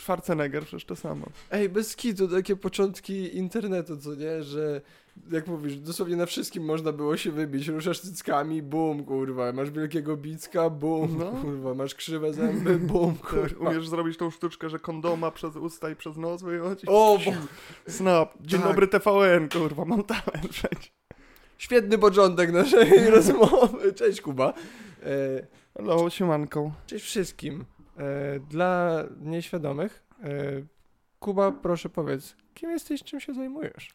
Schwarzenegger, przecież to samo. Ej, bez kitu, takie początki internetu, co nie, że jak mówisz, dosłownie na wszystkim można było się wybić. Ruszasz cyckami, bum, kurwa, masz wielkiego bicka, bum, No. kurwa, masz krzywe zęby, bum, Tak, kurwa. umiesz zrobić tą sztuczkę, że kondoma przez usta i przez nos wyjąć? O, bo... Snap. Dzień Tak. dobry TVN, kurwa, mam talent przecież. Świetny początek naszej rozmowy. Cześć, Kuba. E, Hello, siemanko. cześć wszystkim. E, dla nieświadomych, e, Kuba, proszę powiedz, kim jesteś, czym się zajmujesz?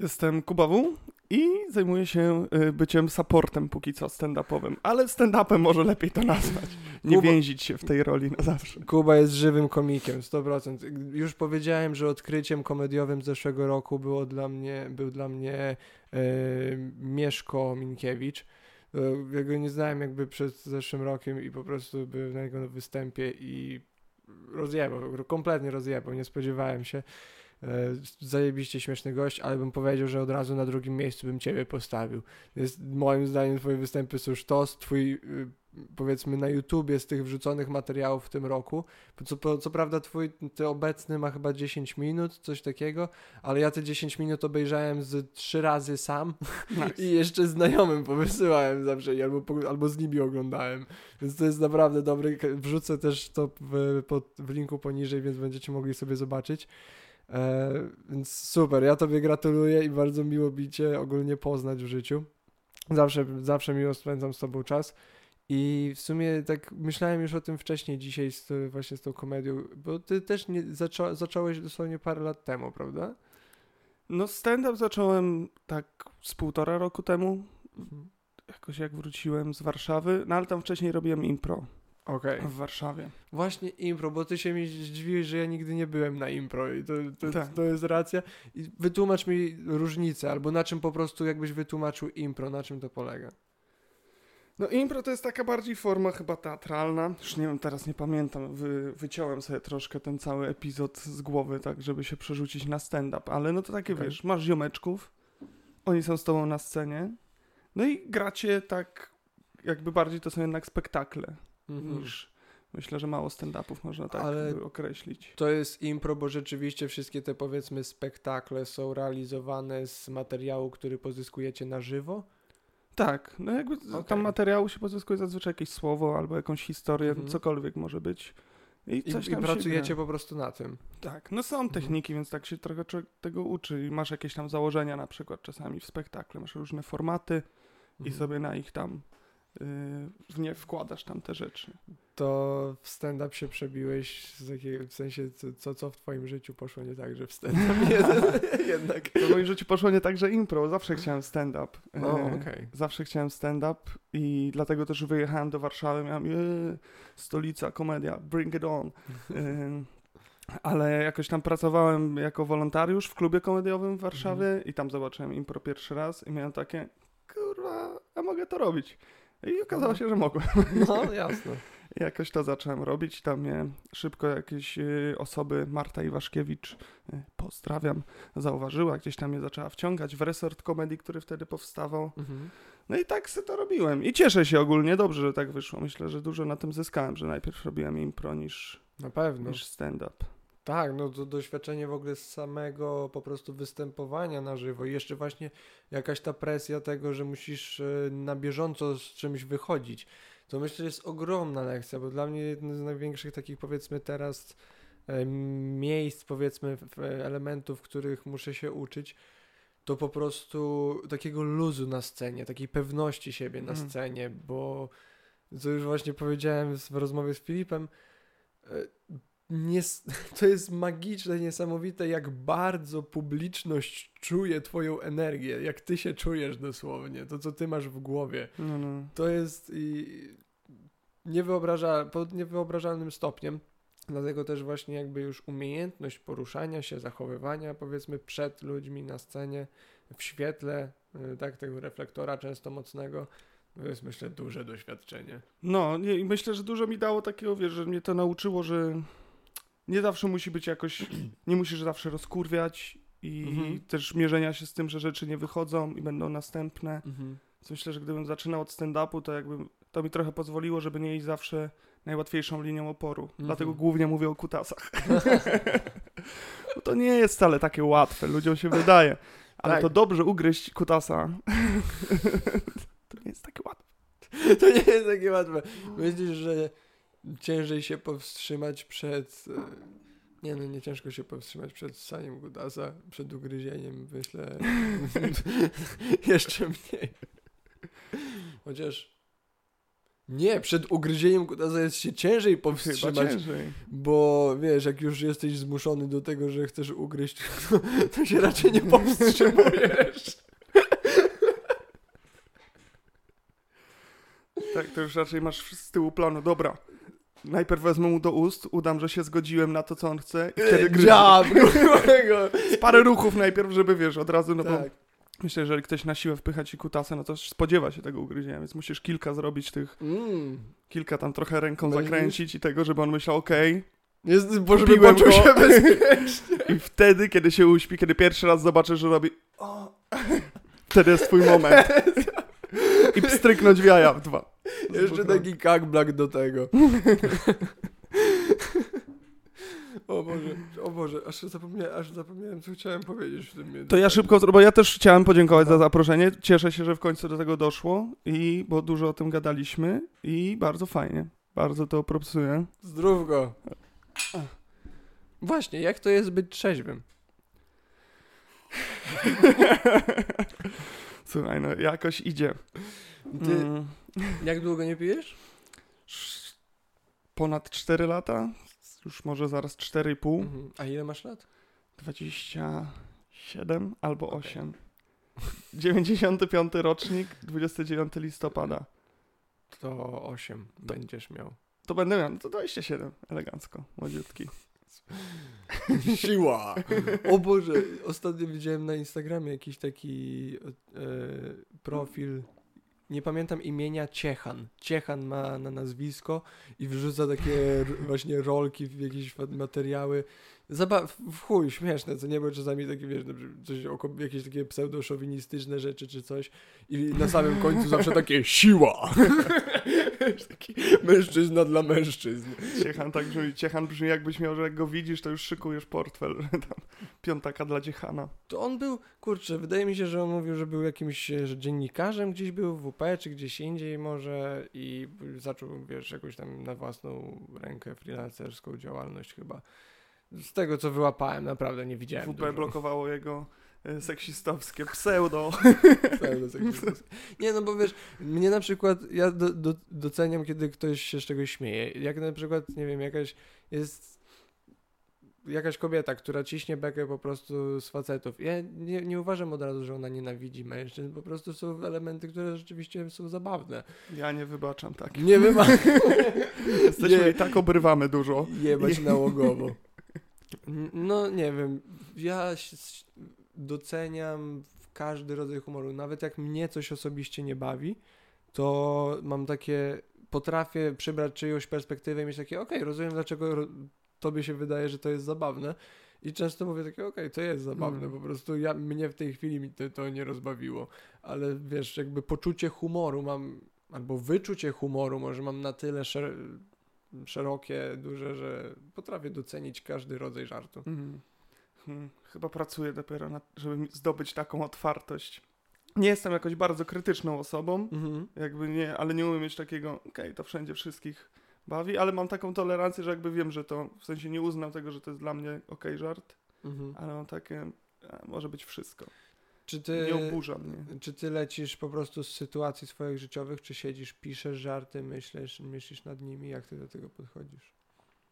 Jestem Kuba W. i zajmuję się y, byciem supportem póki co stand-upowym, ale stand-upem może lepiej to nazwać. Nie Kuba- więzić się w tej roli na zawsze. Kuba jest żywym komikiem, 100%. Już powiedziałem, że odkryciem komediowym zeszłego roku było dla mnie, był dla mnie e, Mieszko Minkiewicz. E, ja go nie znałem jakby przed zeszłym rokiem i po prostu byłem na jego występie i rozjebał, kompletnie rozjebał, nie spodziewałem się. E, zajebiście śmieszny gość, ale bym powiedział, że od razu na drugim miejscu bym ciebie postawił. Jest, moim zdaniem twoje występy są sztos, twój y, powiedzmy na YouTubie z tych wrzuconych materiałów w tym roku, co, co prawda twój ty obecny ma chyba 10 minut, coś takiego, ale ja te 10 minut obejrzałem z trzy razy sam Nice. i jeszcze znajomym powysyłałem zawsze albo, albo z nimi oglądałem, więc to jest naprawdę dobry, wrzucę też to w, pod, w linku poniżej, więc będziecie mogli sobie zobaczyć. E, więc super, ja tobie gratuluję i bardzo miło mi cię ogólnie poznać w życiu. Zawsze, zawsze miło spędzam z tobą czas. I w sumie tak myślałem już o tym wcześniej dzisiaj z, właśnie z tą komedią, bo ty też nie, zaczą, zacząłeś dosłownie parę lat temu, prawda? No stand-up zacząłem tak z półtora roku temu, jakoś jak wróciłem z Warszawy, no ale tam wcześniej robiłem impro Okej. w Warszawie. Właśnie impro, bo ty się mi zdziwiłeś, że ja nigdy nie byłem na impro i to, to, Tak. to jest racja. I wytłumacz mi różnicę, albo na czym po prostu jakbyś wytłumaczył impro, na czym to polega. No impro to jest taka bardziej forma chyba teatralna. Już nie wiem, teraz nie pamiętam. Wy, wyciąłem sobie troszkę ten cały epizod z głowy, tak, żeby się przerzucić na stand-up. Ale no to takie, Okej. wiesz, masz ziomeczków, oni są z tobą na scenie, no i gracie tak, jakby bardziej to są jednak spektakle, niż myślę, że mało stand-upów można tak Ale- określić. To jest impro, bo rzeczywiście wszystkie te powiedzmy spektakle są realizowane z materiału, który pozyskujecie na żywo. Tak, no jakby Okej. tam materiału się pozyskuje zazwyczaj jakieś słowo albo jakąś historię, Mhm. cokolwiek może być. I, I, coś i się pracujecie po prostu na tym. Tak, no są techniki, więc tak się trochę tego uczy i masz jakieś tam założenia na przykład czasami w spektakle, masz różne formaty i Mhm. sobie na ich tam w nie wkładasz tam te rzeczy. To w stand-up się przebiłeś, z jakiego, w sensie co, co, w twoim życiu poszło nie tak, że w stand-up jednak. W moim życiu poszło nie tak, że impro, zawsze chciałem stand-up. O, Yy, okej. Zawsze chciałem stand-up i dlatego też wyjechałem do Warszawy, miałem yy, stolica, komedia, bring it on. Ale jakoś tam pracowałem jako wolontariusz w klubie komediowym w Warszawie Mhm. i tam zobaczyłem impro pierwszy raz i miałem takie, kurwa, a mogę to robić. I okazało się, że mogłem. No, jasne. Jakoś to zacząłem robić. Tam mnie szybko jakieś y, osoby, Marta Iwaszkiewicz, y, pozdrawiam, zauważyła, gdzieś tam mnie zaczęła wciągać w resort komedii, który wtedy powstawał. Mhm. No i tak sobie to robiłem. I cieszę się ogólnie, dobrze, że tak wyszło. Myślę, że dużo na tym zyskałem, że najpierw robiłem impro niż, Na pewno. niż stand-up. Tak, no to doświadczenie w ogóle z samego po prostu występowania na żywo i jeszcze właśnie jakaś ta presja tego, że musisz e, na bieżąco z czymś wychodzić. To myślę, że jest ogromna lekcja, bo dla mnie jednym z największych takich powiedzmy teraz e, miejsc, powiedzmy w- elementów, których muszę się uczyć, to po prostu takiego luzu na scenie, takiej pewności siebie na Mhm. scenie, bo co już właśnie powiedziałem w rozmowie z Filipem, e, to jest magiczne, niesamowite, jak bardzo publiczność czuje twoją energię, jak ty się czujesz dosłownie, to co ty masz w głowie. No, no. To jest i niewyobraża, pod niewyobrażalnym stopniem. Dlatego też właśnie jakby już umiejętność poruszania się, zachowywania powiedzmy przed ludźmi na scenie, w świetle, y, tak, tego reflektora często mocnego, to jest myślę duże doświadczenie. No, i myślę, że dużo mi dało takiego, wiesz, że mnie to nauczyło, że nie zawsze musi być jakoś, nie musisz zawsze rozkurwiać i Mhm. też mierzenia się z tym, że rzeczy nie wychodzą i będą następne. Mhm. Więc myślę, że gdybym zaczynał od stand-upu, to jakby to mi trochę pozwoliło, żeby nie iść zawsze najłatwiejszą linią oporu. Mhm. Dlatego głównie mówię o kutasach. Bo to nie jest wcale takie łatwe, ludziom się wydaje. Ale Tak. to dobrze ugryźć kutasa. to nie jest takie łatwe. To nie jest takie łatwe. Myślisz, że ciężej się powstrzymać przed... e, Nie no, nie ciężko się powstrzymać przed ssaniem kutasa, przed ugryzieniem, myślę. Jeszcze mniej. Chociaż... Nie, przed ugryzieniem kutasa jest się ciężej powstrzymać, ciężej. bo wiesz, jak już jesteś zmuszony do tego, że chcesz ugryźć, to, to się raczej nie powstrzymujesz. Tak, to już raczej masz z tyłu planu. Dobra. Najpierw wezmę mu do ust, udam, że się zgodziłem na to, co on chce i wtedy. Z parę ruchów najpierw, żeby wiesz, od razu, no bo Tak. myślę, że jeżeli ktoś na siłę wpycha ci kutasa, no to spodziewa się tego ugryzienia, więc musisz kilka zrobić tych, Mm. kilka tam trochę ręką Myślisz? zakręcić i tego, żeby on myślał, okej. Jest, bo żeby Kupiłem poczuł się bezpiecznie. I wtedy, kiedy się uśpi, kiedy pierwszy raz zobaczysz, że robi o, wtedy jest twój moment. I pstryknąć w jaja w dwa. Z Jeszcze taki kakblak do tego. o Boże, o Boże, aż zapomniałem, aż zapomniałem, co chciałem powiedzieć w tym To ja szybko, bo ja też chciałem podziękować No. za zaproszenie. Cieszę się, że w końcu do tego doszło i bo dużo o tym gadaliśmy i bardzo fajnie. Bardzo to propsuję. Zdrówko. Właśnie, jak to jest być trzeźwym? Słuchaj, no jakoś idzie. Ty, Mm, jak długo nie pijesz? sz- ponad 4 lata, już może zaraz 4,5, Mhm. A ile masz lat? 27 albo 8. 95 rocznik, 29 listopada. To 8 będziesz miał. To będę miał, no to 27, elegancko, młodziutki. Siła! O Boże, ostatnio widziałem na Instagramie jakiś taki e, profil, nie pamiętam imienia, Ciechan. Ciechan ma na nazwisko i wrzuca takie właśnie rolki w jakieś materiały. W chuj, śmieszne, co nie, bo czasami takie, wiesz, coś jakieś takie pseudoszowinistyczne rzeczy czy coś i na samym końcu zawsze takie siła! taki mężczyzna dla mężczyzn. Ciechan tak brzmi, Ciechan brzmi jakbyś miał, że jak go widzisz, to już szykujesz portfel, tam piątaka dla Ciechana. To on był, kurczę, wydaje mi się, że on mówił, że był jakimś że dziennikarzem, gdzieś był w WP, czy gdzieś indziej może i zaczął, wiesz, jakąś tam na własną rękę freelancerską działalność chyba. Z tego, co wyłapałem, naprawdę nie widziałem WP dużo. blokowało jego seksistowskie pseudo. Pseudoseksistowskie. Nie, no bo wiesz, mnie na przykład, ja do, do, doceniam, kiedy ktoś się z czegoś śmieje. Jak na przykład, nie wiem, jakaś jest jakaś kobieta, która ciśnie bekę po prostu z facetów. Ja nie, nie uważam od razu, że ona nienawidzi mężczyzn, po prostu są elementy, które rzeczywiście są zabawne. Ja nie wybaczam tak. Nie wyma... Jesteśmy Nie. i tak obrywamy dużo. jebać nałogowo. No nie wiem, ja doceniam każdy rodzaj humoru. Nawet jak mnie coś osobiście nie bawi, to mam takie, potrafię przybrać czyjąś perspektywę i mieć takie, okej, rozumiem dlaczego ro- tobie się wydaje, że to jest zabawne. I często mówię takie, okej, to jest zabawne, Mm. po prostu ja, mnie w tej chwili to, to nie rozbawiło. Ale wiesz, jakby poczucie humoru mam, albo wyczucie humoru może mam na tyle szer szerokie, duże, że potrafię docenić każdy rodzaj żartu. Mhm. Hmm, Chyba pracuję dopiero, na, żeby zdobyć taką otwartość. Nie jestem jakoś bardzo krytyczną osobą, Mhm. jakby nie, ale nie umiem mieć takiego, okej, to wszędzie wszystkich bawi, ale mam taką tolerancję, że jakby wiem, że to, w sensie nie uznam tego, że to jest dla mnie okej żart, Mhm. ale mam takie, a, może być wszystko. Czy ty, Nie oburza mnie. czy ty lecisz po prostu z sytuacji swoich życiowych, czy siedzisz, piszesz żarty, myślisz, myślisz nad nimi, jak ty do tego podchodzisz?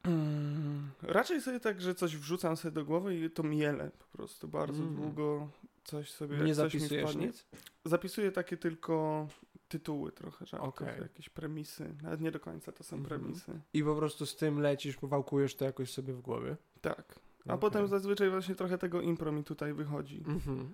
Mm, Raczej sobie tak, że coś wrzucam sobie do głowy i to mielę po prostu bardzo Mm. długo coś sobie Nie coś mi zapisujesz wpadnie. nic? Zapisuję takie tylko tytuły trochę żartów, Okej. jakieś premisy. Nawet nie do końca to są Mhm. premisy. I po prostu z tym lecisz, wałkujesz to jakoś sobie w głowie? Tak. A Okej. potem zazwyczaj właśnie trochę tego impro mi tutaj wychodzi. Mhm.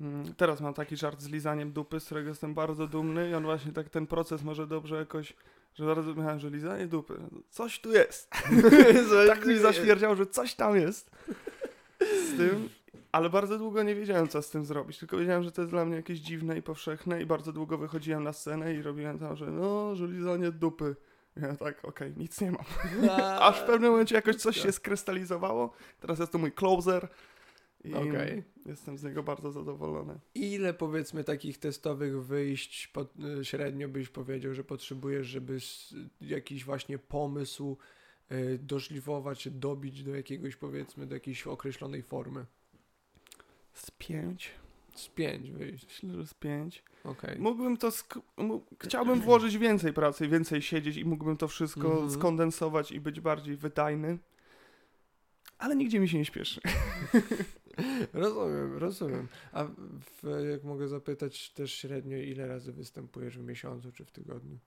Mm, Teraz mam taki żart z lizaniem dupy, z którego jestem bardzo dumny i on właśnie tak ten proces może dobrze jakoś, że bardzo miałem, że lizanie dupy, coś tu jest. tak mi zaśmierdział, że coś tam jest z tym Ale bardzo długo nie wiedziałem, co z tym zrobić. Tylko wiedziałem, że to jest dla mnie jakieś dziwne i powszechne. I bardzo długo wychodziłem na scenę i robiłem tam, że no, że lizanie dupy. Ja tak, okej, nic nie mam. Aż w pewnym momencie jakoś coś się skrystalizowało. Teraz jest to mój closer. I Okej. jestem z niego bardzo zadowolony. Ile powiedzmy takich testowych wyjść y, średnio byś powiedział, że potrzebujesz, żeby jakiś właśnie pomysł y, doszlifować, dobić do jakiegoś powiedzmy, do jakiejś określonej formy? Z pięć. Z pięć wyjść. Myślę, że z pięć. Okej. Mógłbym to. Sk- mógł- chciałbym włożyć więcej pracy, więcej siedzieć i mógłbym to wszystko Mhm. skondensować i być bardziej wydajny. Ale nigdzie mi się nie śpieszy. Rozumiem, rozumiem. A w, jak mogę zapytać też średnio, ile razy występujesz w miesiącu czy w tygodniu?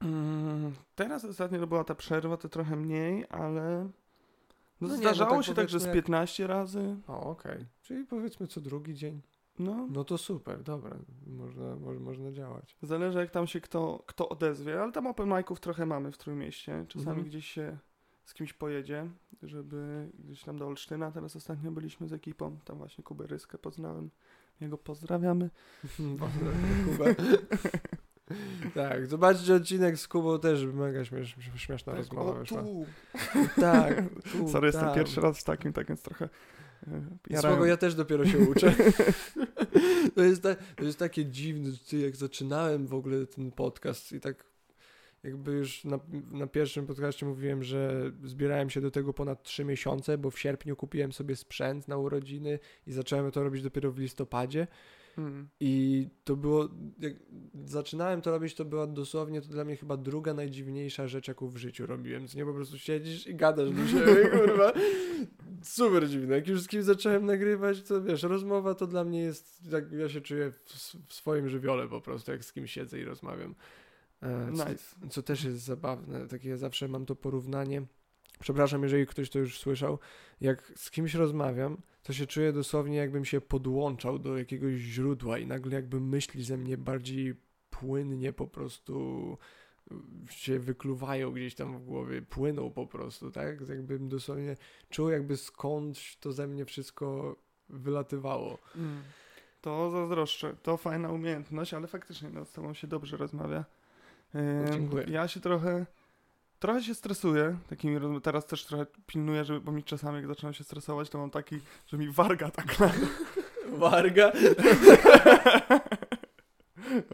Mm, Teraz ostatnio to była ta przerwa, to trochę mniej, ale. No, No nie, zdarzało no tak się tak, że z powiedzmy jak- 15 razy. O, okej. Czyli powiedzmy co drugi dzień. No, No to super, dobra. Można, mo, można działać. zależy jak tam się kto, kto odezwie, ale tam open miców trochę mamy w Trójmieście. Czasami Mhm. gdzieś się z kimś pojedzie, żeby gdzieś tam do Olsztyna. Teraz ostatnio byliśmy z ekipą, tam właśnie Kubę Ryskę poznałem. Jego pozdrawiamy. Pozdrawiam Kubę. tak, zobaczcie odcinek z Kubą też mega śmiesz, śmieszna rozmowa o, tu. Tak, tu, Sorry, jestem tam. pierwszy raz w takim, tak więc trochę. e, Spoko, ja też dopiero się uczę. to, jest ta, to jest takie dziwne, ty, jak zaczynałem w ogóle ten podcast i tak jakby już na, na pierwszym podcaście mówiłem, że zbierałem się do tego ponad 3 miesiące, bo w sierpniu kupiłem sobie sprzęt na urodziny i zacząłem to robić dopiero w listopadzie. Mm. I to było, jak zaczynałem to robić, to była dosłownie to dla mnie chyba druga najdziwniejsza rzecz, jaką w życiu robiłem. Co nie po prostu siedzisz i gadasz do siebie, kurwa. Super dziwne. Jak już z kim zacząłem nagrywać, to wiesz, rozmowa to dla mnie jest, jak ja się czuję w, w swoim żywiole po prostu, jak z kim siedzę i rozmawiam. E, co, Nice. co też jest zabawne, takie ja zawsze mam to porównanie. Przepraszam, jeżeli ktoś to już słyszał. Jak z kimś rozmawiam, to się czuję dosłownie, jakbym się podłączał do jakiegoś źródła i nagle jakby myśli ze mnie bardziej płynnie po prostu się wykluwają gdzieś tam w głowie, płyną po prostu, tak? Jakbym dosłownie czuł, jakby skądś to ze mnie wszystko wylatywało. Mm. To zazdroszczę. To fajna umiejętność, ale faktycznie no, z tobą się dobrze rozmawia. Dziękuję. Ja się trochę. Trochę się stresuję takimi Teraz też trochę pilnuję, żeby, bo mi czasami jak zaczynam się stresować, to mam taki, że mi warga tak na. Warga?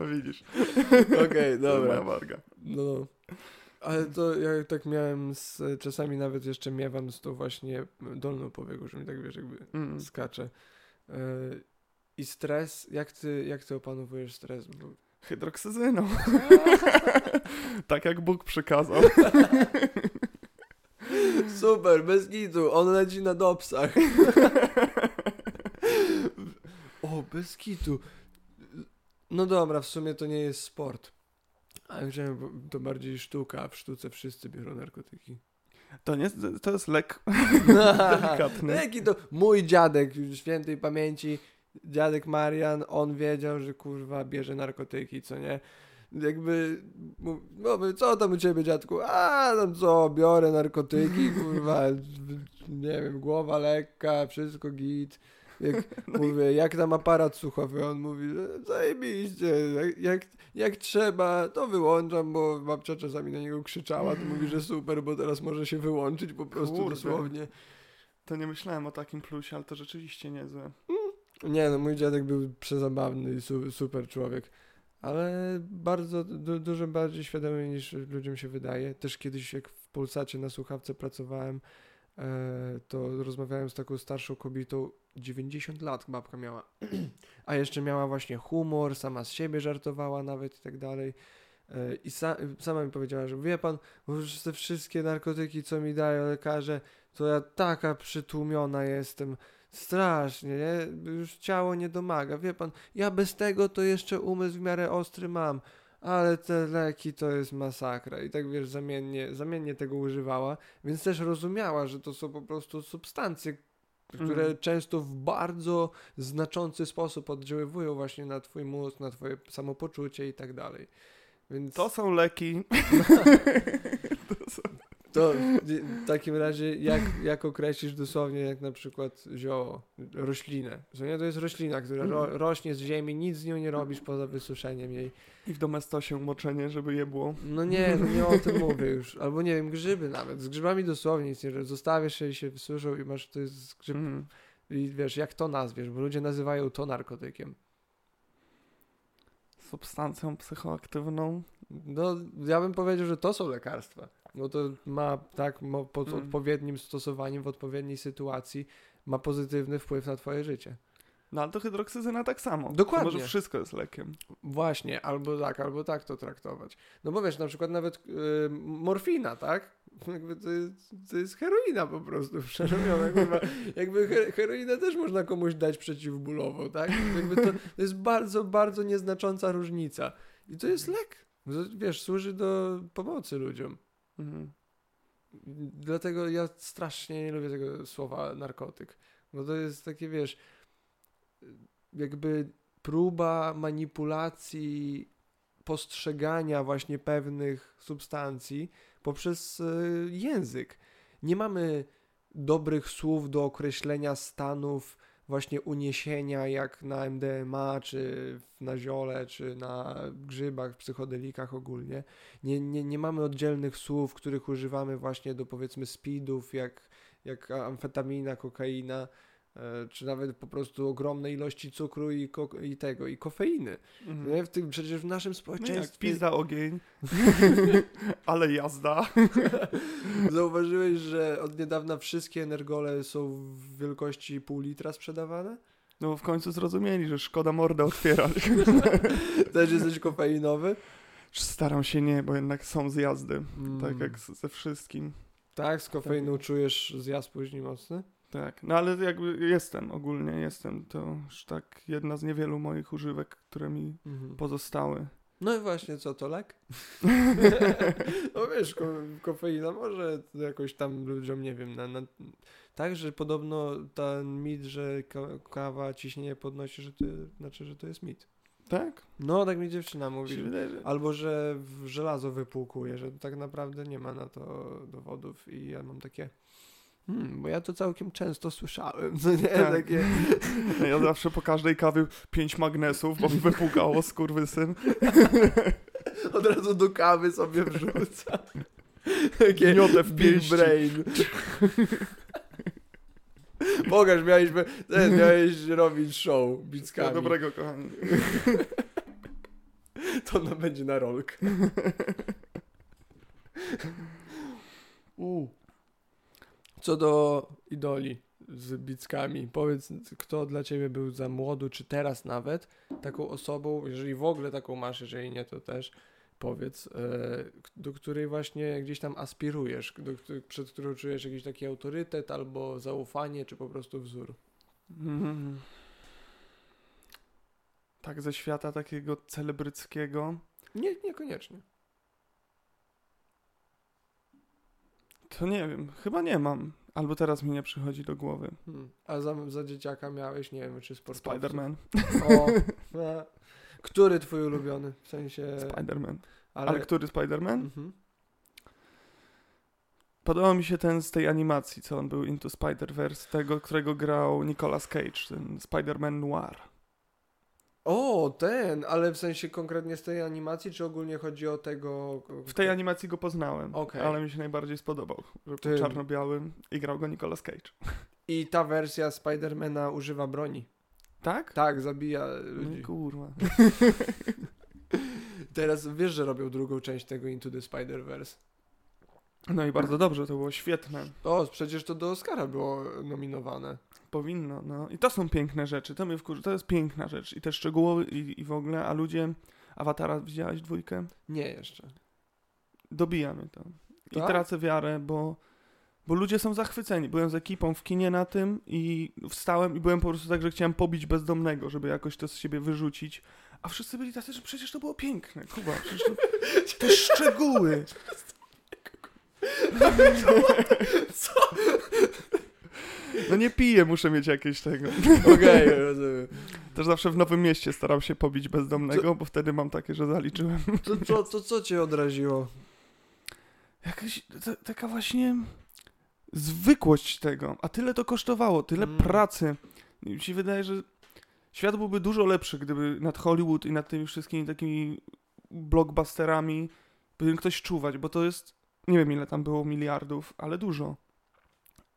No widzisz. Okej, To moja dobra. warga. No. Ale to ja tak miałem z, czasami nawet jeszcze miewam z tą właśnie dolną powiegą, że mi tak wiesz, jakby Mm. skacze. Yy, I stres, jak ty, jak ty opanowujesz stres? Bo... Hydroksyzyną. tak jak Bóg przykazał. Super, bez gitu, on leci na dopsach. o, bez gitu. No dobra, w sumie to nie jest sport. A myślałem, bo to bardziej sztuka, a w sztuce wszyscy biorą narkotyki. To nie, to jest lek delikatny. Jaki to mój dziadek świętej pamięci, dziadek Marian, on wiedział, że kurwa bierze narkotyki, co nie? Jakby, mu- mówię, co tam u ciebie dziadku? A tam co, biorę narkotyki, kurwa, nie wiem, głowa lekka, wszystko git. Jak, mówię, jak tam aparat słuchowy? On mówi, że zajebiście, jak, jak, jak trzeba, to wyłączam, bo babcia czasami na niego krzyczała, to mówi, że super, bo teraz może się wyłączyć po prostu Kurde. dosłownie. To nie myślałem o takim plusie, ale to rzeczywiście niezłe. Nie, no mój dziadek był przezabawny i su super człowiek. Ale bardzo, du dużo bardziej świadomy niż ludziom się wydaje. Też kiedyś jak w Polsacie na słuchawce pracowałem, e, to rozmawiałem z taką starszą kobietą, 90 lat babka miała. A jeszcze miała właśnie humor, sama z siebie żartowała nawet i tak dalej. E, I sa sama mi powiedziała, że wie pan, już te wszystkie narkotyki, co mi dają lekarze, to ja taka przytłumiona jestem. Strasznie, nie? Już ciało nie domaga. Wie pan, ja bez tego to jeszcze umysł w miarę ostry mam, ale te leki to jest masakra. I tak wiesz, zamiennie, zamiennie tego używała, więc też rozumiała, że to są po prostu substancje, które Mm. często w bardzo znaczący sposób oddziaływują właśnie na twój mózg, na twoje samopoczucie i tak dalej. Więc To są leki. to są... To w takim razie jak, jak określisz dosłownie jak na przykład zioło, roślinę? To jest roślina, która ro, Mhm. rośnie z ziemi, nic z nią nie robisz poza wysuszeniem jej. I w domestosie umoczenie, żeby je było. No nie, no nie o tym mówię już. Albo nie wiem, grzyby nawet. Z grzybami dosłownie nic nie robisz. Zostawiasz je i się wysuszą i masz, to jest grzyb. Mhm. I wiesz, jak to nazwiesz, bo ludzie nazywają to narkotykiem. Substancją psychoaktywną. No, ja bym powiedział, że to są lekarstwa. Bo to ma, tak, pod Mm. odpowiednim stosowaniem, w odpowiedniej sytuacji ma pozytywny wpływ na twoje życie. No ale to hydroksyzyna tak samo. Dokładnie. To może wszystko jest lekiem. Właśnie, albo tak, albo tak to traktować. No bo wiesz, na przykład nawet y, morfina, tak? Jakby to jest, to jest heroina po prostu przerobiona. Kurwa. Jakby he, heroinę też można komuś dać przeciwbólową, tak? Jakby to, to jest bardzo, bardzo nieznacząca różnica. I to jest lek. Wiesz, służy do pomocy ludziom. Mhm. Dlatego ja strasznie nie lubię tego słowa narkotyk. Bo to jest takie, wiesz, jakby próba manipulacji postrzegania właśnie pewnych substancji poprzez y, język. Nie mamy dobrych słów do określenia stanów właśnie uniesienia, jak na MDMA, czy na ziole, czy na grzybach, psychodelikach ogólnie. Nie, nie, nie mamy oddzielnych słów, których używamy właśnie do powiedzmy speedów, jak, jak amfetamina, kokaina, czy nawet po prostu ogromne ilości cukru i, i tego, i kofeiny. Mhm. W tym, przecież w naszym No jak społeczeństwie... pizda ogień, ale jazda. Zauważyłeś, że od niedawna wszystkie energole są w wielkości pół litra sprzedawane? No w końcu zrozumieli, że szkoda mordę otwierać. Też jesteś kofeinowy? Staram się nie, bo jednak są zjazdy. Tak Mm. jak z- ze wszystkim. Tak, z kofeiną czujesz zjazd później mocny? Tak, no ale jakby jestem ogólnie, jestem. To już tak jedna z niewielu moich używek, które mi Mhm. pozostały. No i właśnie, co to lek? no wiesz, ko kofeina może jakoś tam ludziom, nie wiem, na, na... tak, że podobno ten mit, że ka kawa ciśnienie podnosi, że to znaczy, że to jest mit. Tak? No, tak mi dziewczyna mówi. że... Albo, że w żelazo wypłukuje, że tak naprawdę nie ma na to dowodów i ja mam takie... Hmm, bo ja to całkiem często słyszałem, co nie? Tak. Takie... Ja zawsze po każdej kawie pięć magnesów, bo mi wypłukało skurwysyn. Od razu do kawy sobie wrzuca. Takie Miotę w big brain. Pokaż, miałeś, ten, miałeś robić show bickami. dobrego, kochani. To ono będzie na rolkę. Co do idoli z bickami, powiedz, kto dla ciebie był za młodu, czy teraz nawet, taką osobą, jeżeli w ogóle taką masz, jeżeli nie, to też powiedz, e, do której właśnie gdzieś tam aspirujesz, do, przed którą czujesz jakiś taki autorytet albo zaufanie, czy po prostu wzór. Mhm. Tak ze świata takiego celebryckiego. Nie, niekoniecznie. To nie wiem, chyba nie mam. Albo teraz mi nie przychodzi do głowy. Hmm. A za, za dzieciaka miałeś, nie wiem, czy sportowców. Spider-Man. O, a, który twój ulubiony? W sensie... Spider-Man. Ale, Ale który Spider-Man? Mhm. Podobał mi się ten z tej animacji, co on był Into Spider-Verse, tego, którego grał Nicolas Cage, ten Spider-Man Noir. O, ten, ale w sensie konkretnie z tej animacji, czy ogólnie chodzi o tego... W tej animacji go poznałem, Okej. ale mi się najbardziej spodobał, że Ty- był czarno-białym i grał go Nicolas Cage. I ta wersja Spidermana używa broni. Tak? Tak, zabija No ludzi. kurwa. Teraz wiesz, że robią drugą część tego Into the Spider-Verse. No i bardzo dobrze, to było świetne. O, przecież to do Oscara było nominowane. Powinno, no. I to są piękne rzeczy, to mnie wkurzy, to jest piękna rzecz. I te szczegóły i, i w ogóle, a ludzie... Awatara widziałeś dwójkę? Nie jeszcze. Dobija mnie to. I Tak? tracę wiarę, bo, bo ludzie są zachwyceni. Byłem z ekipą w kinie na tym i wstałem i byłem po prostu tak, że chciałem pobić bezdomnego, żeby jakoś to z siebie wyrzucić. A wszyscy byli tacy, że przecież to było piękne. Kuba, przecież to, te szczegóły. Co? No nie piję, muszę mieć jakieś tego. Okej, rozumiem. Też zawsze w Nowym Mieście staram się pobić bezdomnego, bo wtedy mam takie, że zaliczyłem. To, to, to co cię odraziło? jakaś ta, taka właśnie zwykłość tego, a tyle to kosztowało, tyle Mm. pracy. I mi się wydaje, że świat byłby dużo lepszy, gdyby nad Hollywood i nad tymi wszystkimi takimi blockbusterami powinien ktoś czuwać, bo to jest, nie wiem ile tam było miliardów, ale dużo.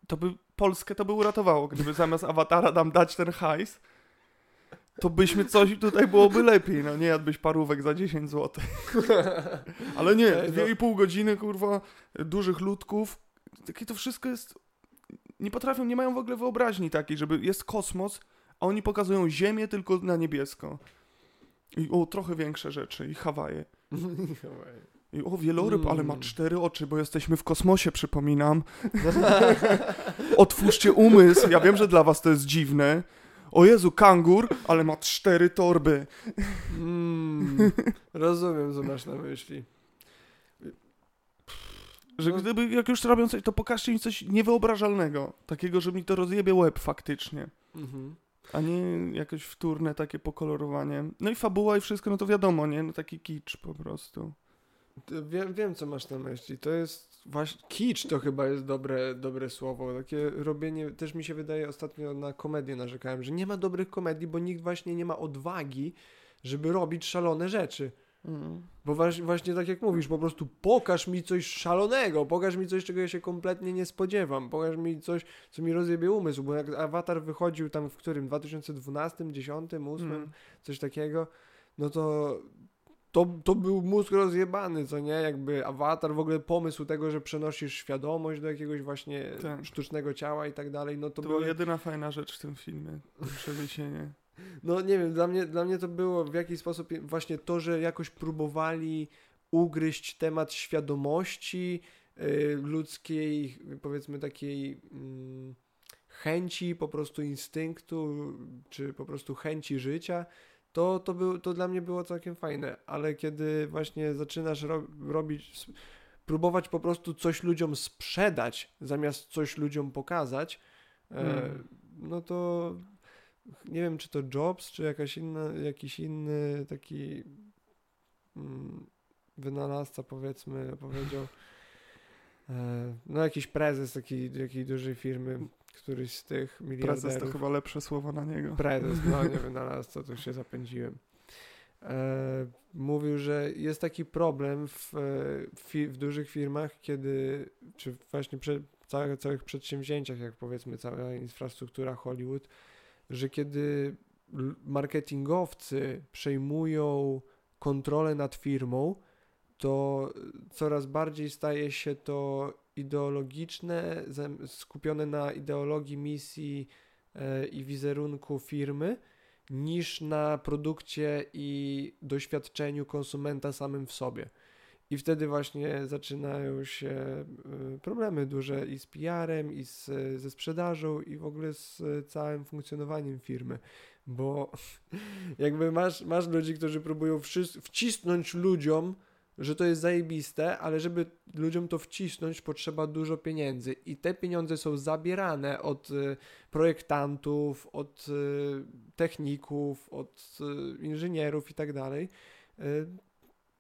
To by Polskę to by uratowało, gdyby zamiast awatara nam dać ten hajs, to byśmy coś tutaj byłoby lepiej, no nie jadłbyś parówek za 10 zł. Ale nie, Ej, no. dwie i pół godziny, kurwa, dużych ludków. Takie to wszystko jest. Nie potrafią, nie mają w ogóle wyobraźni takiej, żeby jest kosmos, a oni pokazują Ziemię tylko na niebiesko. I o, trochę większe rzeczy, i Hawaje. I o, wieloryb, ale ma Mm. cztery oczy, bo jesteśmy w kosmosie, przypominam. Otwórzcie umysł, ja wiem, że dla was to jest dziwne. O Jezu, kangur, ale ma cztery torby. Mm, rozumiem, co masz na myśli. Że No. gdyby, jak już robią coś, to pokażcie mi coś niewyobrażalnego. Takiego, że mi to rozjebie łeb faktycznie. Mhm. A nie jakoś wtórne takie pokolorowanie. No i fabuła i wszystko, no to wiadomo, nie? No taki kicz po prostu. Wiem, wiem, co masz na myśli. To jest właśnie. Kicz to chyba jest dobre, dobre słowo. Takie robienie. Też mi się wydaje, ostatnio na komedię narzekałem, że nie ma dobrych komedii, bo nikt właśnie nie ma odwagi, żeby robić szalone rzeczy. Bo waś- właśnie tak jak mówisz, po prostu pokaż mi coś szalonego, pokaż mi coś, czego ja się kompletnie nie spodziewam, pokaż mi coś, co mi rozjebie umysł, bo jak Avatar wychodził tam w którym, 2012, 10, 8, Mm. coś takiego, no to to, to był mózg rozjebany, co nie? Jakby awatar, w ogóle pomysł tego, że przenosisz świadomość do jakiegoś właśnie Tak. sztucznego ciała i tak dalej, no to, To była jedyna fajna rzecz w tym filmie. Przeniesienie. No nie wiem, dla mnie, dla mnie to było w jakiś sposób właśnie to, że jakoś próbowali ugryźć temat świadomości y, ludzkiej, powiedzmy takiej mm, chęci, po prostu instynktu, czy po prostu chęci życia, to, to, był, to dla mnie było całkiem fajne, ale kiedy właśnie zaczynasz ro robić, próbować po prostu coś ludziom sprzedać, zamiast coś ludziom pokazać, e, Mm. no to nie wiem, czy to Jobs, czy jakaś inna, jakiś inny taki mm, wynalazca, powiedzmy, powiedział. E, no, jakiś prezes takiej, jakiej dużej firmy, któryś z tych Prezes miliarderów. to chyba lepsze słowo na niego. Prezes, no nie wynalazca, to się zapędziłem. E, mówił, że jest taki problem w, e, fi, w dużych firmach, kiedy, czy właśnie przy całych, całych przedsięwzięciach, jak powiedzmy cała infrastruktura Hollywood, że kiedy marketingowcy przejmują kontrolę nad firmą, to coraz bardziej staje się to ideologiczne, skupione na ideologii misji e, i wizerunku firmy, niż na produkcie i doświadczeniu konsumenta samym w sobie. I wtedy właśnie zaczynają się y, problemy duże i z PR-em, i z, ze sprzedażą, i w ogóle z całym funkcjonowaniem firmy. Bo jakby masz, masz ludzi, którzy próbują wcisnąć ludziom, że to jest zajebiste, ale żeby ludziom to wcisnąć, potrzeba dużo pieniędzy. I te pieniądze są zabierane od y, projektantów, od y, techników, od y, inżynierów i tak dalej,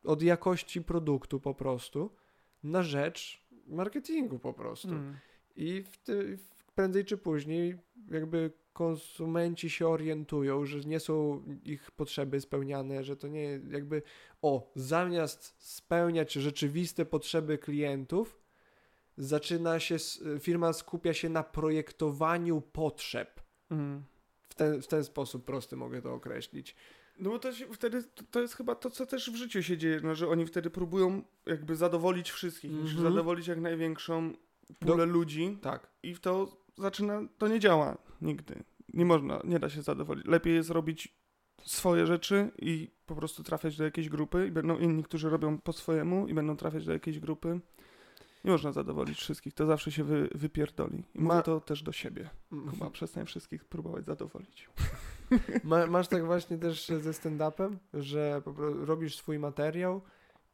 od jakości produktu po prostu, na rzecz marketingu po prostu. Mm. I w ty, prędzej czy później jakby konsumenci się orientują, że nie są ich potrzeby spełniane, że to nie jakby o, zamiast spełniać rzeczywiste potrzeby klientów, zaczyna się, firma skupia się na projektowaniu potrzeb. Mm. W ten, w ten sposób prosty mogę to określić. No bo to się wtedy, to- jest chyba to, co też w życiu się dzieje, no, że oni wtedy próbują jakby zadowolić wszystkich, mm Mhm. zadowolić jak największą pulę ludzi Tak. i w to zaczyna, to nie działa nigdy. Nie można, nie da się zadowolić. Lepiej jest robić swoje rzeczy i po prostu trafiać do jakiejś grupy i będą inni, którzy robią po swojemu i będą trafiać do jakiejś grupy. Nie można zadowolić wszystkich, to zawsze się wy, wypierdoli. I Ma- to też do siebie. Chyba przestań wszystkich próbować zadowolić. Ma, masz tak właśnie też ze stand-upem, że po prostu robisz swój materiał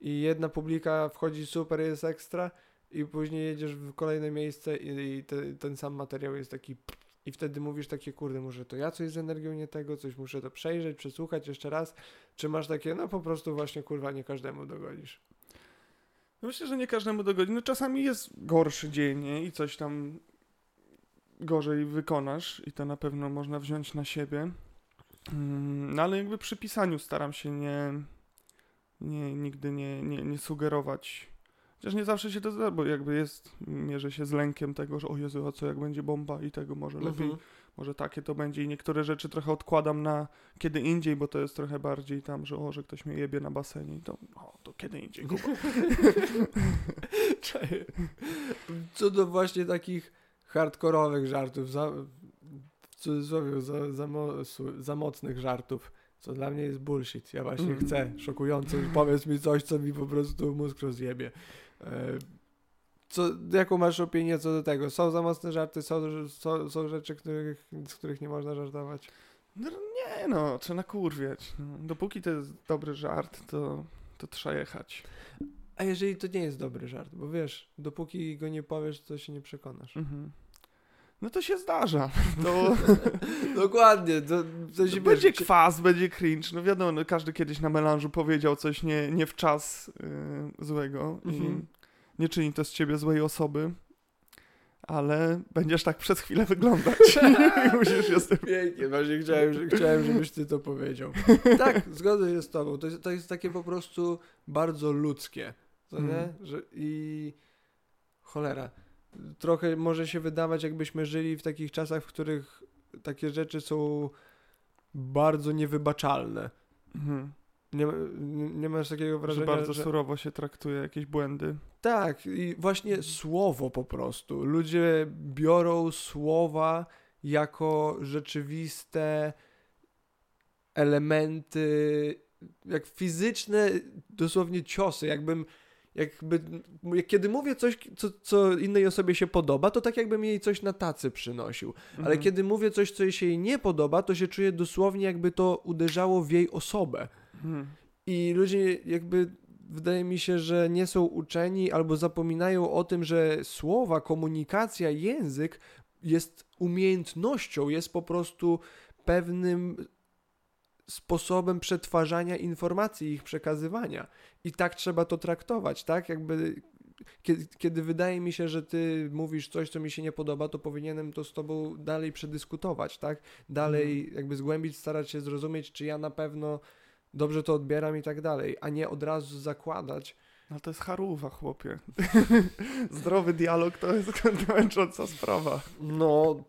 i jedna publika wchodzi super, jest ekstra i później jedziesz w kolejne miejsce i, i te, ten sam materiał jest taki i wtedy mówisz takie, kurde, może to ja coś z energią nie tego, coś muszę to przejrzeć, przesłuchać jeszcze raz, czy masz takie, no po prostu właśnie, kurwa, nie każdemu dogodzisz. Myślę, że nie każdemu dogodzi. No czasami jest gorszy dzień nie? i coś tam gorzej wykonasz i to na pewno można wziąć na siebie. Mm, No ale jakby przy pisaniu staram się nie, nie nigdy nie, nie, nie sugerować. Chociaż nie zawsze się to zda, bo jakby jest, mierzę się z lękiem tego, że o Jezu, a co jak będzie bomba i tego może lepiej, Mhm. może takie to będzie i niektóre rzeczy trochę odkładam na kiedy indziej, bo to jest trochę bardziej tam, że o, że ktoś mnie jebie na basenie i to, o, to kiedy indziej. Co do właśnie takich hardkorowych żartów, za, w cudzysłowie za, za, za mocnych żartów, co dla mnie jest bullshit. Ja właśnie Mm. chcę, szokująco, powiedz mi coś, co mi po prostu mózg rozjebie. E, Co, jaką masz opinię co do tego? Są za mocne żarty, są, są, są rzeczy, których, z których nie można żartować. No, nie no, trzeba nakurwiać. No. Dopóki to jest dobry żart, to, to trzeba jechać. A jeżeli to nie jest dobry żart, bo wiesz, dopóki go nie powiesz, to się nie przekonasz. Mhm. No to się zdarza. To, Dokładnie, to, to się to będzie wiesz, kwas, będzie cringe. No wiadomo, no, każdy kiedyś na melanżu powiedział coś nie, nie w czas y, złego i Mhm. nie czyni to z ciebie złej osoby, ale będziesz tak przez chwilę wyglądać. Musisz się z tym... Pięknie, właśnie chciałem, że- chciałem, żebyś ty to powiedział. Tak, zgodzę się z tobą. To jest, to jest takie po prostu bardzo ludzkie. Co nie? Mhm. Że, I cholera. Trochę może się wydawać, jakbyśmy żyli w takich czasach, w których takie rzeczy są bardzo niewybaczalne. Mhm. Nie, nie, masz takiego Że wrażenia, bardzo że... surowo się traktuje jakieś błędy. Tak, i właśnie słowo po prostu. Ludzie biorą słowa jako rzeczywiste elementy, jak fizyczne dosłownie ciosy, jakbym jakby, jak kiedy mówię coś, co, co innej osobie się podoba, to tak jakbym jej coś na tacy przynosił. Ale Mhm. kiedy mówię coś, co jej się jej nie podoba, to się czuję dosłownie jakby to uderzało w jej osobę. Mhm. I ludzie jakby wydaje mi się, że nie są uczeni albo zapominają o tym, że słowa, komunikacja, język jest umiejętnością, jest po prostu pewnym sposobem przetwarzania informacji i ich przekazywania. I tak trzeba to traktować, tak? Jakby kiedy, kiedy wydaje mi się, że ty mówisz coś, co mi się nie podoba, to powinienem to z tobą dalej przedyskutować, tak? Dalej jakby zgłębić, starać się zrozumieć, czy ja na pewno dobrze to odbieram i tak dalej, a nie od razu zakładać. No to jest charuwa, chłopie. Zdrowy dialog to jest męcząca sprawa. No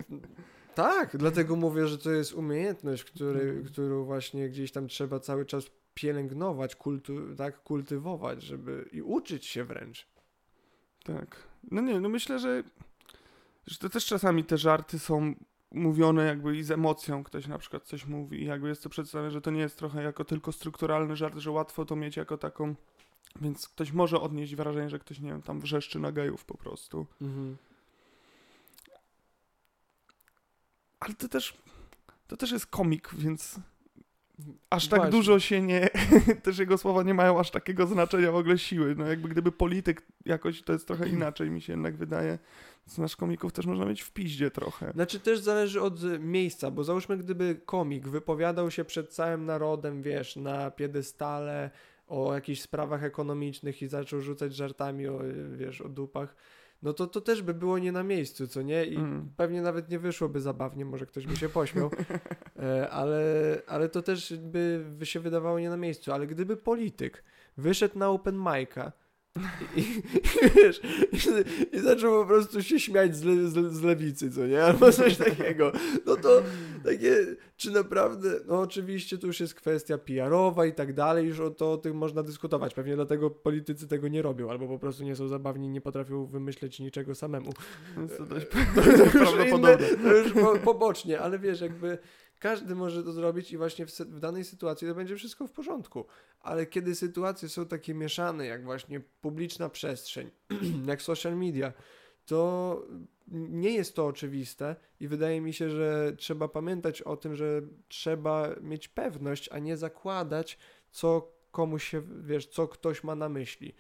tak, dlatego mówię, że to jest umiejętność, który, Mhm. którą właśnie gdzieś tam trzeba cały czas pielęgnować, kultu, tak, kultywować, żeby i uczyć się wręcz. Tak. No nie, no myślę, że, że to też czasami te żarty są mówione jakby i z emocją. Ktoś na przykład coś mówi i jakby jest to przedstawione, że to nie jest trochę jako tylko strukturalny żart, że łatwo to mieć jako taką... Więc ktoś może odnieść wrażenie, że ktoś, nie wiem, tam wrzeszczy na gejów po prostu. Mhm. Ale to też... To też jest komik, więc aż tak Właśnie. dużo się nie, też jego słowa nie mają aż takiego znaczenia w ogóle siły. No jakby gdyby polityk jakoś, to jest trochę inaczej mi się jednak wydaje. Z nasz komików też można mieć w piździe trochę. Znaczy też zależy od y, miejsca, bo załóżmy gdyby komik wypowiadał się przed całym narodem, wiesz, na piedestale o jakichś sprawach ekonomicznych i zaczął rzucać żartami o, y, wiesz, o dupach, no to to też by było nie na miejscu, co nie? I Mm. pewnie nawet nie wyszłoby zabawnie, może ktoś by się pośmiał, e, ale, ale to też by by się wydawało nie na miejscu. Ale gdyby polityk wyszedł na open mic'a i, i, wiesz, i, i zaczął po prostu się śmiać z, le, z, z lewicy, co nie? Albo coś takiego, no to takie, czy naprawdę, no oczywiście to już jest kwestia PR-owa i tak dalej, już o to o tym można dyskutować. Pewnie dlatego politycy tego nie robią, albo po prostu nie są zabawni i nie potrafią wymyśleć niczego samemu. Więc to dość To już inne, to już po, pobocznie, ale wiesz, jakby każdy może to zrobić i właśnie w, w danej sytuacji to będzie wszystko w porządku. Ale kiedy sytuacje są takie mieszane, jak właśnie publiczna przestrzeń, jak social media, to nie jest to oczywiste i wydaje mi się, że trzeba pamiętać o tym, że trzeba mieć pewność, a nie zakładać, co komuś się, wiesz, co ktoś ma na myśli.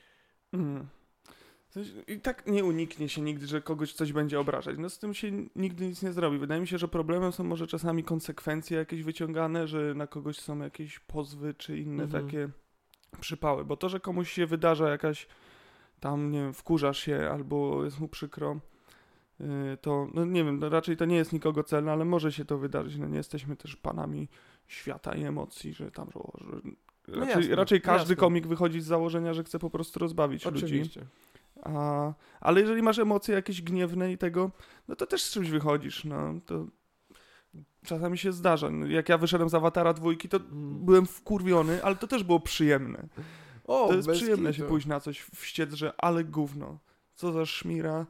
Mm. I tak nie uniknie się nigdy, że kogoś coś będzie obrażać. No z tym się nigdy nic nie zrobi. Wydaje mi się, że problemem są może czasami konsekwencje jakieś wyciągane, że na kogoś są jakieś pozwy czy inne Mhm. takie przypały. Bo to, że komuś się wydarza jakaś tam, nie wiem, wkurzasz się albo jest mu przykro, y, to, no nie wiem, no raczej to nie jest nikogo celne, ale może się to wydarzyć. No nie jesteśmy też panami świata i emocji, że tam, że, że No raczej, jasne, raczej każdy jasne. komik wychodzi z założenia, że chce po prostu rozbawić ludzi. A, ale jeżeli masz emocje jakieś gniewne i tego, no to też z czymś wychodzisz, no to czasami się zdarza. Jak ja wyszedłem z Awatara dwójki, to Mm. byłem wkurwiony, ale to też było przyjemne. O, To jest przyjemne się kitu. pójść na coś że ale gówno, co za szmira,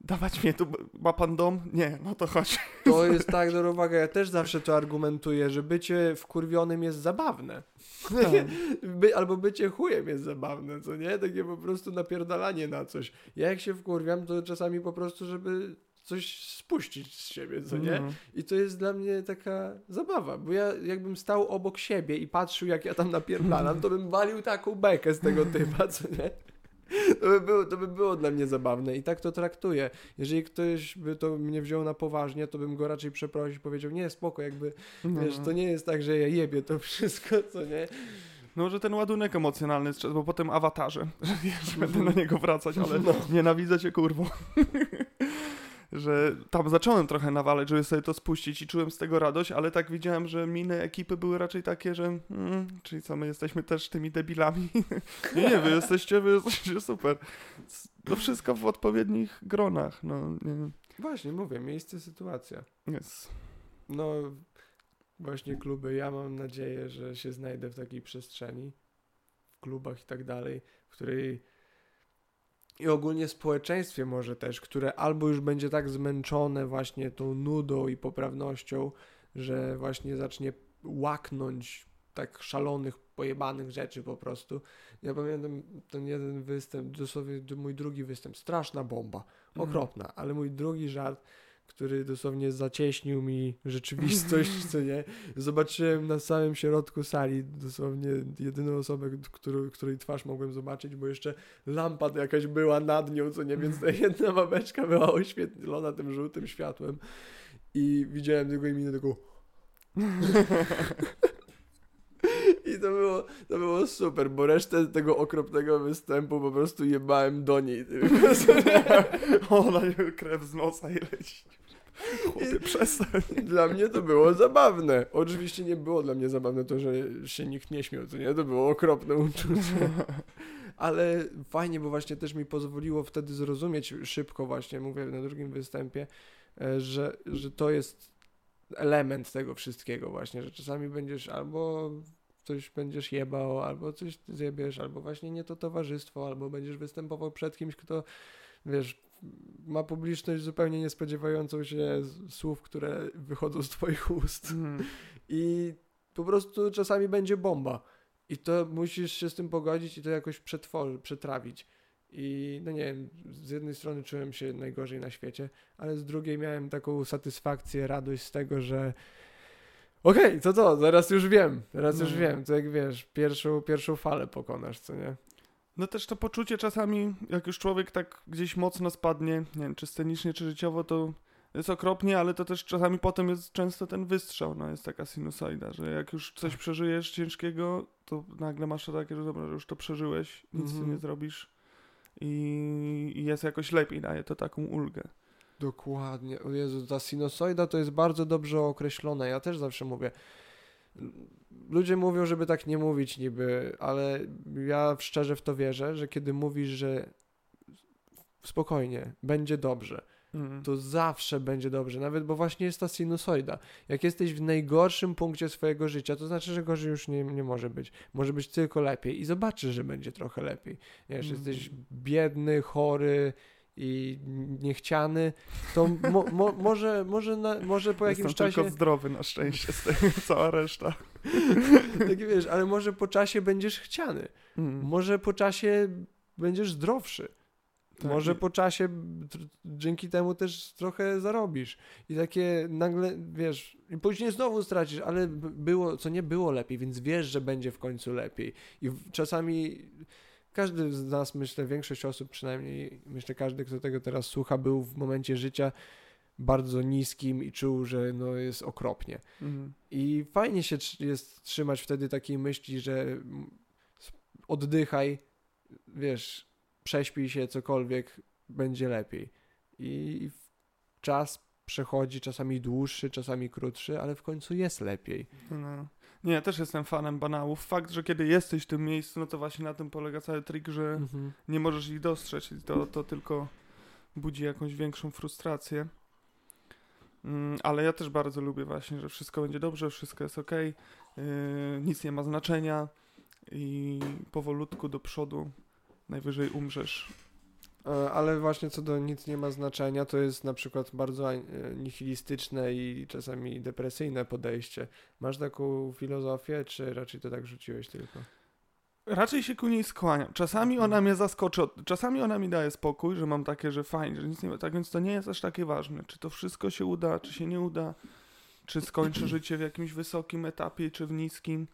dawać mnie tu, ma pan dom? Nie, no to chodź. To jest tak, dobra uwaga, ja też zawsze to argumentuję, że bycie wkurwionym jest zabawne. By, albo bycie chujem jest zabawne, co nie? Takie po prostu napierdalanie na coś. Ja jak się wkurwiam, to czasami po prostu, żeby coś spuścić z siebie, co nie? No. I to jest dla mnie taka zabawa, bo ja jakbym stał obok siebie i patrzył, jak ja tam napierdalam, to bym walił taką bekę z tego typa, co nie? To by, było, to by było dla mnie zabawne i tak to traktuję. Jeżeli ktoś by to mnie wziął na poważnie, to bym go raczej przeprosił i powiedział, nie, spoko, jakby, No, wiesz, to nie jest tak, że ja jebie to wszystko, co nie? No, że ten ładunek emocjonalny bo potem awatarze, że, że będę na niego wracać, ale No. nienawidzę cię kurwo. że tam zacząłem trochę nawalać, żeby sobie to spuścić i czułem z tego radość, ale tak widziałem, że miny ekipy były raczej takie, że mm, czyli co, my jesteśmy też tymi debilami? nie, nie, wy jesteście, wy jesteście super. To wszystko w odpowiednich gronach, no nie, Właśnie, mówię, miejsce, sytuacja. jest. No, właśnie kluby. Ja mam nadzieję, że się znajdę w takiej przestrzeni, w klubach i tak dalej, w której i ogólnie społeczeństwie może też, które albo już będzie tak zmęczone właśnie tą nudą i poprawnością, że właśnie zacznie łaknąć tak szalonych, pojebanych rzeczy po prostu. Ja pamiętam ten jeden występ, dosłownie mój drugi występ, straszna bomba, Mhm. okropna, ale mój drugi żart, który dosłownie zacieśnił mi rzeczywistość, co nie, zobaczyłem na samym środku sali dosłownie jedyną osobę, którą, której twarz mogłem zobaczyć, bo jeszcze lampa jakaś była nad nią, co nie, więc ta jedna babeczka była oświetlona tym żółtym światłem i widziałem tylko jej minę taką i to było, to było super, bo resztę tego okropnego występu po prostu jebałem do niej. Ona krew z nosa i leci. Chłopie, przestań. Dla mnie to było zabawne. Oczywiście nie było dla mnie zabawne to, że się nikt nie śmiał, to nie? To było okropne uczucie. Ale fajnie, bo właśnie też mi pozwoliło wtedy zrozumieć szybko właśnie, mówię na drugim występie, e, że, że to jest element tego wszystkiego właśnie, że czasami będziesz albo coś będziesz jebał, albo coś zjebiesz, albo właśnie nie to towarzystwo, albo będziesz występował przed kimś, kto wiesz, ma publiczność zupełnie nie spodziewającą się słów, które wychodzą z twoich ust. Mm. I po prostu czasami będzie bomba. I to musisz się z tym pogodzić i to jakoś przetworzyć, przetrawić. I no nie wiem, z jednej strony czułem się najgorzej na świecie, ale z drugiej miałem taką satysfakcję, radość z tego, że okej, to co, zaraz już wiem, teraz już No. wiem, to jak wiesz, pierwszą, pierwszą falę pokonasz, co nie? No też to poczucie czasami, jak już człowiek tak gdzieś mocno spadnie, nie wiem, czy scenicznie, czy życiowo, to jest okropnie, ale to też czasami potem jest często ten wystrzał, no jest taka sinusoida, że jak już coś przeżyjesz ciężkiego, to nagle masz to takie, że dobra, że już to przeżyłeś, nic z tym Mhm. nie zrobisz i, i jest jakoś lepiej, daje to taką ulgę. Dokładnie. O Jezu, ta sinusoida to jest bardzo dobrze określone. Ja też zawsze mówię. Ludzie mówią, żeby tak nie mówić niby, ale ja szczerze w to wierzę, że kiedy mówisz, że spokojnie, będzie dobrze, Mm. to zawsze będzie dobrze, nawet bo właśnie jest ta sinusoida. Jak jesteś w najgorszym punkcie swojego życia, to znaczy, że gorzej już nie, nie może być. Może być tylko lepiej i zobaczysz, że będzie trochę lepiej. Wiesz, Mhm. jesteś biedny, chory i niechciany, to mo, mo, może, może, na, może po jakimś Jestem czasie, tylko zdrowy na szczęście, z tego, cała reszta. tak wiesz, ale może po czasie będziesz chciany. Mm. Może po czasie będziesz zdrowszy. Tak, Może po czasie dzięki temu też trochę zarobisz. I takie nagle, wiesz, i później znowu stracisz, ale było, co nie było lepiej, więc wiesz, że będzie w końcu lepiej. I czasami każdy z nas, myślę, większość osób przynajmniej, myślę, każdy, kto tego teraz słucha, był w momencie życia bardzo niskim i czuł, że no jest okropnie. Mm. I fajnie się jest trzymać wtedy takiej myśli, że oddychaj, wiesz, prześpij się, cokolwiek, będzie lepiej. I czas przechodzi, czasami dłuższy, czasami krótszy, ale w końcu jest lepiej. No. Nie, ja też jestem fanem banałów. Fakt, że kiedy jesteś w tym miejscu, no to właśnie na tym polega cały trik, że mhm. nie możesz ich dostrzec i to, to tylko budzi jakąś większą frustrację. Mm, ale ja też bardzo lubię właśnie, że wszystko będzie dobrze, wszystko jest ok, yy, nic nie ma znaczenia i powolutku do przodu najwyżej umrzesz. E, ale właśnie co do nic nie ma znaczenia, to jest na przykład bardzo e, nihilistyczne i czasami depresyjne podejście. Masz taką filozofię, czy raczej to tak rzuciłeś tylko? Raczej się ku niej skłaniam. Czasami ona mhm. mnie zaskoczy, czasami ona mi daje spokój, że mam takie, że fajnie, że nic nie ma. Tak więc to nie jest aż takie ważne, czy to wszystko się uda, czy się nie uda, czy skończę życie w jakimś wysokim etapie, czy w niskim.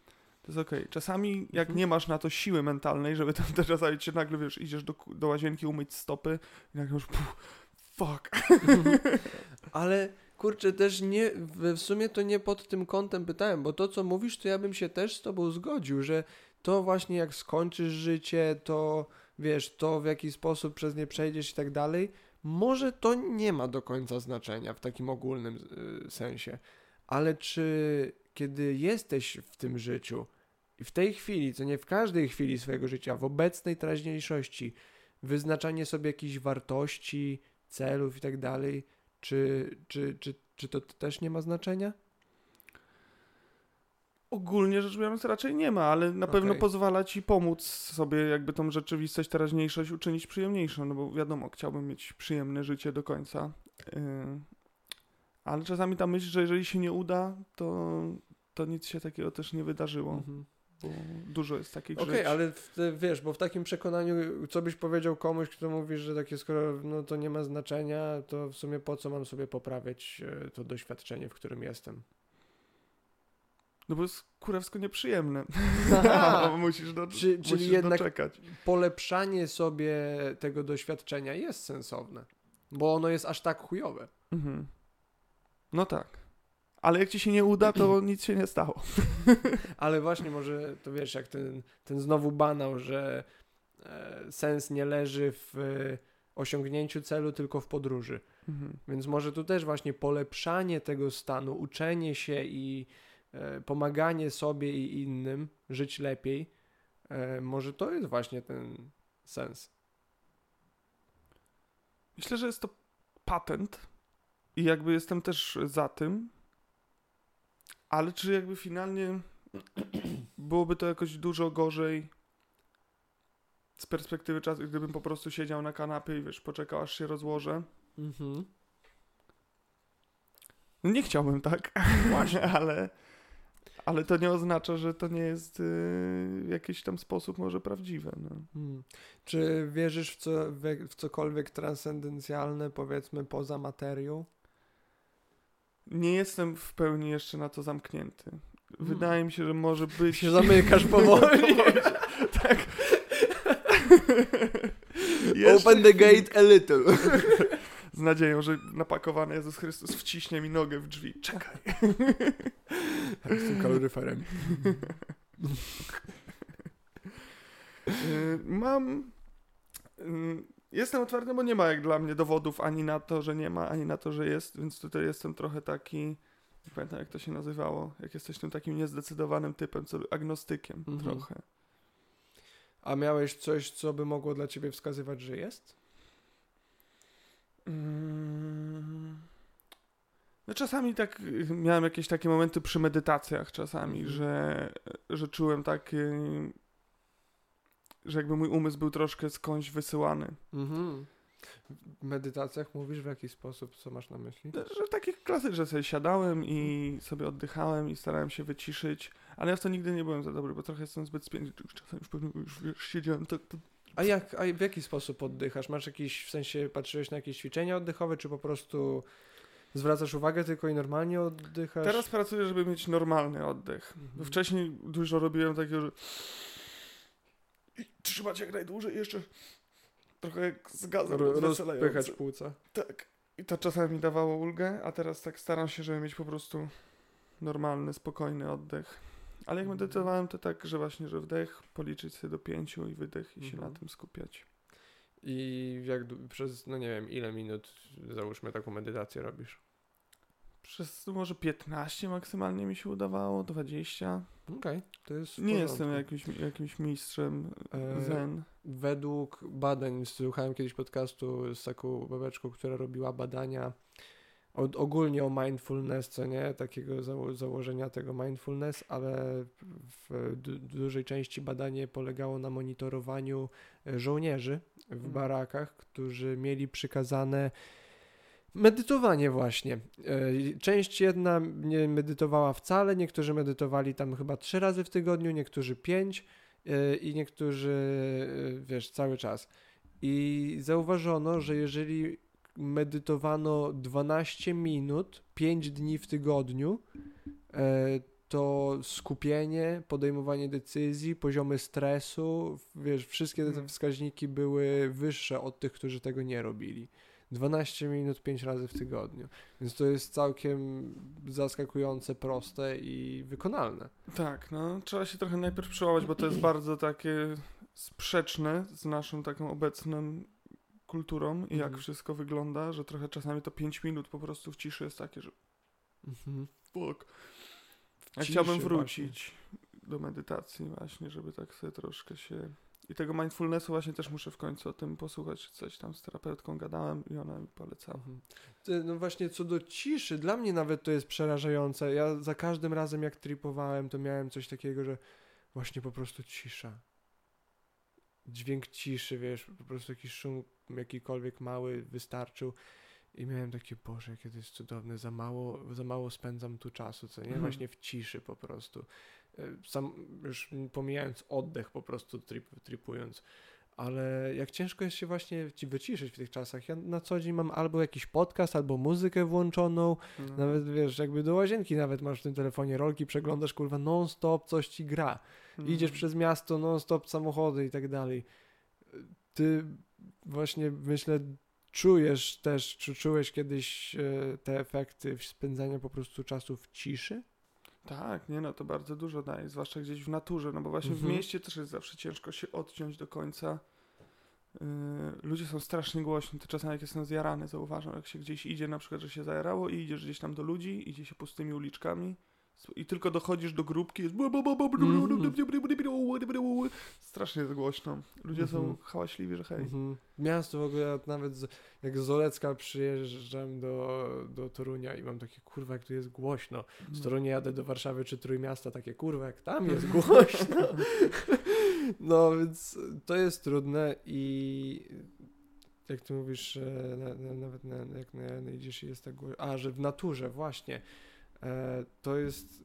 To jest okej. Okay. Czasami jak mhm. nie masz na to siły mentalnej, żeby tam też czasami się nagle, wiesz, idziesz do, do łazienki umyć stopy i nagle już puf, fuck. Ale kurczę, też nie, w sumie to nie pod tym kątem pytałem, bo to co mówisz, to ja bym się też z tobą zgodził, że to właśnie jak skończysz życie, to wiesz, to w jaki sposób przez nie przejdziesz i tak dalej, może to nie ma do końca znaczenia w takim ogólnym y, sensie, ale czy kiedy jesteś w tym życiu i w tej chwili, co nie w każdej chwili swojego życia, w obecnej teraźniejszości, wyznaczanie sobie jakichś wartości, celów i tak dalej, czy, czy, czy, czy to też nie ma znaczenia? Ogólnie rzecz biorąc raczej nie ma, ale na okay. pewno pozwala ci pomóc sobie jakby tą rzeczywistość, teraźniejszość uczynić przyjemniejszą, no bo wiadomo, chciałbym mieć przyjemne życie do końca, yy, ale czasami ta myśl, że jeżeli się nie uda, to, to nic się takiego też nie wydarzyło. Mhm. Dużo jest takich okay, rzeczy. Okej, ale w, wiesz, bo w takim przekonaniu, co byś powiedział komuś, kto mówi, że takie skoro no, to nie ma znaczenia, to w sumie po co mam sobie poprawiać e, to doświadczenie, w którym jestem? No bo jest kurewsko nieprzyjemne. musisz, do, Czy, musisz czyli jednak doczekać. polepszanie sobie tego doświadczenia jest sensowne, bo ono jest aż tak chujowe. Mhm. No tak. Ale jak ci się nie uda, to nic się nie stało. Ale właśnie może, to wiesz, jak ten, ten znowu banał, że e, sens nie leży w e, osiągnięciu celu, tylko w podróży. Mhm. Więc może tu też właśnie polepszanie tego stanu, uczenie się i e, pomaganie sobie i innym żyć lepiej, e, może to jest właśnie ten sens. Myślę, że jest to patent i jakby jestem też za tym, ale czy jakby finalnie byłoby to jakoś dużo gorzej z perspektywy czasu, gdybym po prostu siedział na kanapie i wiesz, poczekał aż się rozłożę? Mhm. No nie chciałbym tak, właśnie, ale, ale to nie oznacza, że to nie jest y, w jakiś tam sposób może prawdziwe. No. Hmm. Czy wierzysz w, co, w, w cokolwiek transcendencjalne, powiedzmy, poza materią? Nie jestem w pełni jeszcze na to zamknięty. Hmm. Wydaje mi się, że może być. Się zamykasz powoli. tak. Open the gate a little. Z nadzieją, że napakowany Jezus Chrystus wciśnie mi nogę w drzwi. Czekaj. Tak, z tym kaloryferem. Y, mam y, Jestem otwarty, bo nie ma jak dla mnie dowodów ani na to, że nie ma, ani na to, że jest, więc tutaj jestem trochę taki, nie pamiętam jak to się nazywało, jak jesteś tym takim niezdecydowanym typem, co, agnostykiem mhm. trochę. A miałeś coś, co by mogło dla ciebie wskazywać, że jest? Mm. No czasami tak miałem jakieś takie momenty przy medytacjach czasami, mhm. że, że czułem takie że jakby mój umysł był troszkę skądś wysyłany. Mhm. W medytacjach mówisz w jaki sposób? Co masz na myśli? Że takie klasy, że sobie siadałem i sobie oddychałem i starałem się wyciszyć, ale ja w to nigdy nie byłem za dobry, bo trochę jestem zbyt spięty. Czasami już pewnie już wiesz, siedziałem tak... A jak, a w jaki sposób oddychasz? Masz jakiś, w sensie patrzyłeś na jakieś ćwiczenia oddechowe, czy po prostu zwracasz uwagę tylko i normalnie oddychasz? Teraz pracuję, żeby mieć normalny oddech. Mhm. Wcześniej dużo robiłem takiego, że i trzymać jak najdłużej jeszcze trochę jak z gazem rozpychać płuca. Tak. I to czasami mi dawało ulgę, a teraz tak staram się, żeby mieć po prostu normalny, spokojny oddech. Ale jak mhm. medytowałem, to tak, że właśnie, że wdech, policzyć sobie do pięciu i wydech i się na mhm. tym skupiać. I jak przez, no nie wiem, ile minut załóżmy taką medytację robisz? Przez może 15 maksymalnie mi się udawało, 20. Okej, to jest Nie jestem jakimś, jakimś mistrzem E, zen. Według badań, słuchałem kiedyś podcastu z taką babeczką, która robiła badania od, ogólnie o mindfulness, co nie, takiego zało, założenia tego mindfulness, ale w du, dużej części badanie polegało na monitorowaniu e, żołnierzy w Mhm. barakach, którzy mieli przykazane medytowanie właśnie. E, Część jedna nie medytowała wcale, niektórzy medytowali tam chyba trzy razy w tygodniu, niektórzy pięć e, i niektórzy, e, wiesz, cały czas. I zauważono, że jeżeli medytowano 12 minut, 5 dni w tygodniu, to skupienie, podejmowanie decyzji, poziomy stresu, wiesz, wszystkie te Mhm. wskaźniki były wyższe od tych, którzy tego nie robili. 12 minut 5 razy w tygodniu. Więc to jest całkiem zaskakujące, proste i wykonalne. Tak, no trzeba się trochę najpierw przełamać, bo to jest bardzo takie sprzeczne z naszą taką obecną kulturą i jak Mhm. wszystko wygląda, że trochę czasami to 5 minut po prostu w ciszy jest takie, że Mhm. fuck. Ja ciszy chciałbym właśnie. wrócić do medytacji właśnie, żeby tak sobie troszkę się... I tego mindfulnessu właśnie też muszę w końcu o tym posłuchać, coś tam z terapeutką gadałem i ona mi polecała. Mhm. No właśnie co do ciszy, dla mnie nawet to jest przerażające. Ja za każdym razem jak tripowałem, to miałem coś takiego, że właśnie po prostu cisza. Dźwięk ciszy, wiesz, po prostu jakiś szum jakikolwiek mały wystarczył. I miałem takie, Boże, jakie to jest cudowne, za mało, za mało spędzam tu czasu, co nie? Mhm. Właśnie w ciszy po prostu. E, Sam, już pomijając oddech po prostu trip, tripując. Ale jak ciężko jest się właśnie ci wyciszyć w tych czasach. Ja na co dzień mam albo jakiś podcast, albo muzykę włączoną. No. Nawet wiesz, jakby do łazienki nawet masz w tym telefonie rolki, przeglądasz, kurwa, non-stop coś ci gra. Mm. Idziesz przez miasto, non-stop samochody i tak dalej. Ty właśnie, myślę, czujesz też, czy czułeś kiedyś e, te efekty spędzania po prostu czasu w ciszy? Tak, nie no, to bardzo dużo daje, zwłaszcza gdzieś w naturze, no bo właśnie Mhm. w mieście też jest zawsze ciężko się odciąć do końca. Yy, ludzie są strasznie głośni, to czasami jak jestem zjarany, zauważam, jak się gdzieś idzie, na przykład, że się zajarało i idziesz gdzieś tam do ludzi, idzie się pustymi uliczkami i tylko dochodzisz do grupki, jest strasznie jest głośno. Ludzie są Mhm. hałaśliwi, że hej. Mhm. Miasto w ogóle, nawet z, jak z Olecka przyjeżdżam do, do Torunia i mam takie, kurwa, jak tu jest głośno. Z Torunia jadę do Warszawy czy Trójmiasta, takie, kurwa, jak tam jest głośno. no, więc to jest trudne i jak ty mówisz, na, na, nawet na, jak na, na idziesz i jest tak głośno. A, że w naturze, właśnie. E, to jest...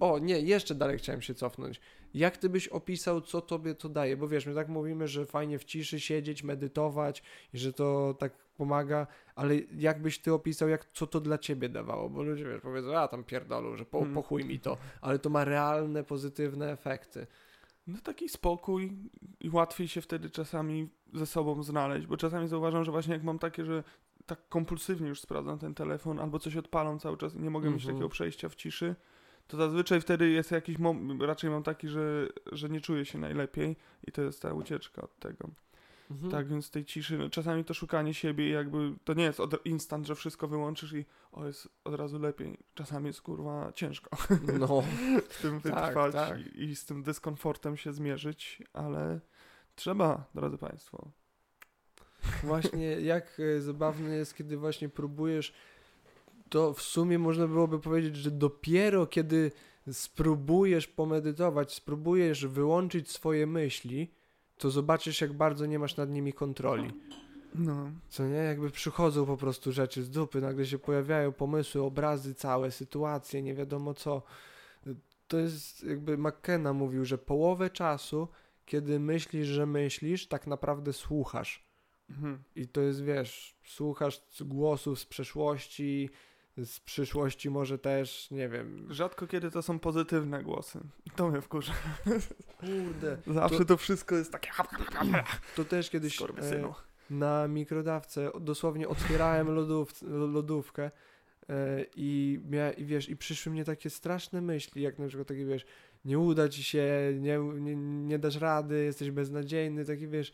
O, nie, jeszcze dalej chciałem się cofnąć. Jak ty byś opisał, co tobie to daje? Bo wiesz, my tak mówimy, że fajnie w ciszy siedzieć, medytować i że to tak pomaga, ale jak byś ty opisał, jak, co to dla ciebie dawało? Bo ludzie, wiesz, powiedzą, a tam pierdolą, że po, Mm. po chuj mi to, ale to ma realne, pozytywne efekty. No taki spokój i łatwiej się wtedy czasami ze sobą znaleźć, bo czasami zauważam, że właśnie jak mam takie, że tak kompulsywnie już sprawdzam ten telefon albo coś odpalam cały czas i nie mogę mieć Mhm. takiego przejścia w ciszy, to zazwyczaj wtedy jest jakiś moment, raczej mam taki, że, że nie czuję się najlepiej i to jest ta ucieczka od tego. Mhm. Tak więc tej ciszy, no, czasami to szukanie siebie jakby to nie jest od instant, że wszystko wyłączysz i o jest od razu lepiej. Czasami jest kurwa ciężko No, w tym Tak, wytrwać tak. I, i z tym dyskomfortem się zmierzyć, ale trzeba, drodzy Państwo. Właśnie jak e, zabawne jest, kiedy właśnie próbujesz, to w sumie można byłoby powiedzieć, że dopiero kiedy spróbujesz pomedytować, spróbujesz wyłączyć swoje myśli, to zobaczysz, jak bardzo nie masz nad nimi kontroli. No. Co nie? Jakby przychodzą po prostu rzeczy z dupy, nagle się pojawiają pomysły, obrazy całe, sytuacje, nie wiadomo co. To jest jakby McKenna mówił, że połowę czasu, kiedy myślisz, że myślisz, tak naprawdę słuchasz. Mhm. I to jest, wiesz, słuchasz głosów z przeszłości, z przyszłości może też, nie wiem. Rzadko kiedy to są pozytywne głosy. To mnie wkurza. Kurde. Zawsze to, wszystko jest takie... To też kiedyś e, na mikrodawce dosłownie otwierałem lodów, lodówkę e, i, mia, i wiesz, i przyszły mnie takie straszne myśli, jak na przykład takie, wiesz, nie uda ci się, nie, nie, nie dasz rady, jesteś beznadziejny, taki, wiesz,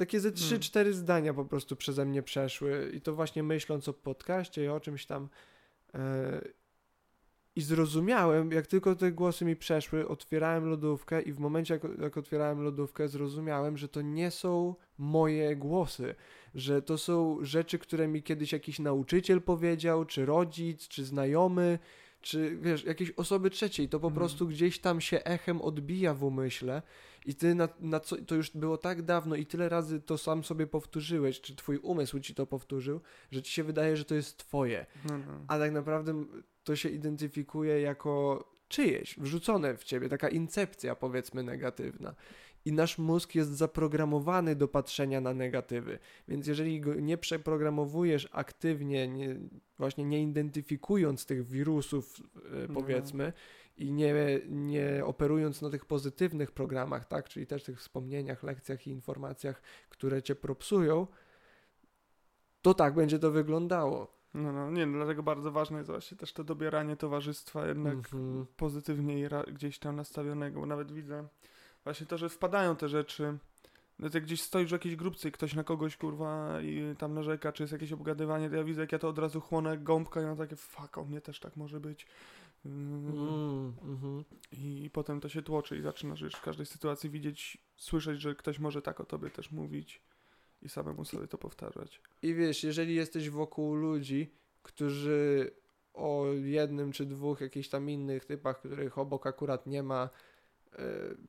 takie ze trzy, Hmm. cztery zdania po prostu przeze mnie przeszły i to właśnie myśląc o podcaście i o czymś tam e, i zrozumiałem, jak tylko te głosy mi przeszły, otwierałem lodówkę i w momencie, jak, jak otwierałem lodówkę, zrozumiałem, że to nie są moje głosy, że to są rzeczy, które mi kiedyś jakiś nauczyciel powiedział, czy rodzic, czy znajomy, czy wiesz, jakieś osoby trzeciej. To po Mhm. prostu gdzieś tam się echem odbija w umyśle i ty na, na co, to już było tak dawno i tyle razy to sam sobie powtórzyłeś, czy twój umysł ci to powtórzył, że ci się wydaje, że to jest twoje No, no. a tak naprawdę to się identyfikuje jako czyjeś, wrzucone w ciebie, taka incepcja powiedzmy negatywna. I nasz mózg jest zaprogramowany do patrzenia na negatywy. Więc jeżeli go nie przeprogramowujesz aktywnie, nie, właśnie nie identyfikując tych wirusów, e, No. powiedzmy, i nie, nie operując na tych pozytywnych programach, tak, czyli też tych wspomnieniach, lekcjach i informacjach, które cię propsują, to tak będzie to wyglądało. No, no, nie, no, dlatego bardzo ważne jest właśnie też to dobieranie towarzystwa jednak Mhm. pozytywnie i gdzieś tam nastawionego, bo nawet widzę właśnie to, że wpadają te rzeczy. No to jak gdzieś stoisz w jakiejś grupce i ktoś na kogoś kurwa i tam narzeka, czy jest jakieś obgadywanie, to ja widzę jak ja to od razu chłonę gąbka i mam takie fuck, o mnie też tak może być. Mm, mhm. I potem to się tłoczy i zaczynasz już w każdej sytuacji widzieć, słyszeć, że ktoś może tak o tobie też mówić i samemu sobie to powtarzać. I wiesz, jeżeli jesteś wokół ludzi, którzy o jednym czy dwóch jakichś tam innych typach, których obok akurat nie ma,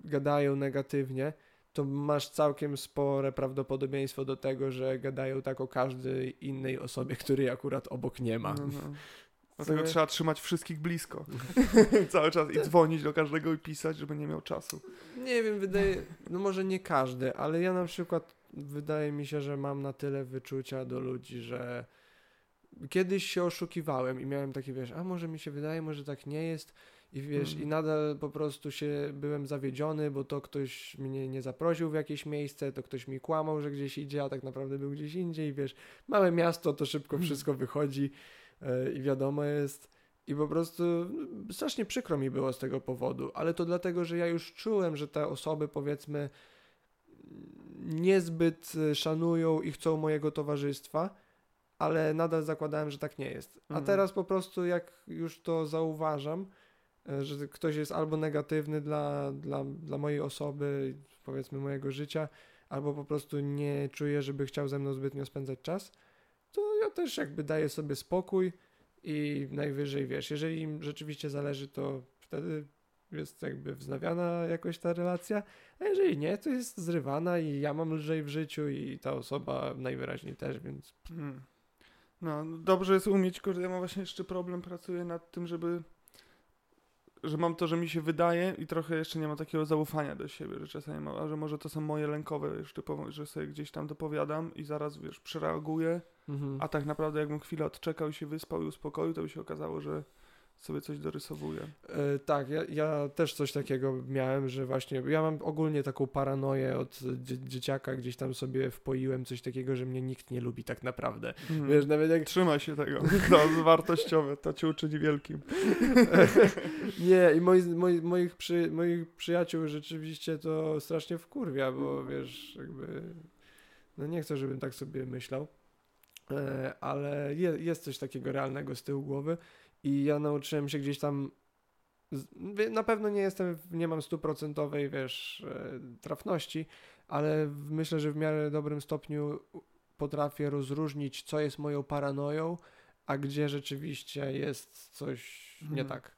gadają negatywnie, to masz całkiem spore prawdopodobieństwo do tego, że gadają tak o każdej innej osobie, której akurat obok nie ma. No, no. Dlatego trzeba trzymać wszystkich blisko. Cały czas i dzwonić do każdego i pisać, żeby nie miał czasu. Nie wiem, wydaje, no może nie każdy, ale ja na przykład wydaje mi się, że mam na tyle wyczucia do ludzi, że kiedyś się oszukiwałem i miałem takie, wiesz, a może mi się wydaje, może tak nie jest i wiesz, Mhm. i nadal po prostu się byłem zawiedziony, bo to ktoś mnie nie zaprosił w jakieś miejsce, to ktoś mi kłamał, że gdzieś idzie, a tak naprawdę był gdzieś indziej, wiesz, małe miasto, to szybko Mhm. wszystko wychodzi e, i wiadomo jest. I po prostu no, strasznie przykro mi było z tego powodu, ale to dlatego, że ja już czułem, że te osoby powiedzmy niezbyt e, szanują i chcą mojego towarzystwa, ale nadal zakładałem, że tak nie jest. A Mhm. teraz po prostu jak już to zauważam, że ktoś jest albo negatywny dla, dla, dla mojej osoby, powiedzmy mojego życia, albo po prostu nie czuję, żeby chciał ze mną zbytnio spędzać czas, to ja też jakby daję sobie spokój i najwyżej wiesz, jeżeli im rzeczywiście zależy, to wtedy jest jakby wznawiana jakoś ta relacja, a jeżeli nie, to jest zrywana i ja mam lżej w życiu i ta osoba najwyraźniej też, więc Mm. No, dobrze jest umieć, kurde, ja mam właśnie jeszcze problem, pracuję nad tym, żeby że mam to, że mi się wydaje i trochę jeszcze nie ma takiego zaufania do siebie, że czasami mam, a że może to są moje lękowe, typowo, że sobie gdzieś tam dopowiadam i zaraz, wiesz, przereaguję, mhm. a tak naprawdę jakbym chwilę odczekał i się wyspał i uspokoił, to by się okazało, że sobie coś dorysowuję. E, tak, ja, ja też coś takiego miałem, że właśnie ja mam ogólnie taką paranoję od dzie dzieciaka, gdzieś tam sobie wpoiłem coś takiego, że mnie nikt nie lubi tak naprawdę. Mm. Wiesz, nawet jak Trzymaj się tego, to jest wartościowe, to cię uczyni wielkim. Nie, i moi, moi, moich, przy, moich przyjaciół rzeczywiście to strasznie wkurwia, bo wiesz, jakby. No nie chcę, żebym tak sobie myślał, e, ale je, jest coś takiego realnego z tyłu głowy i ja nauczyłem się gdzieś tam. Na pewno nie jestem, nie mam stuprocentowej, wiesz, e, trafności, ale myślę, że w miarę dobrym stopniu potrafię rozróżnić, co jest moją paranoją, a gdzie rzeczywiście jest coś nie Mhm. tak.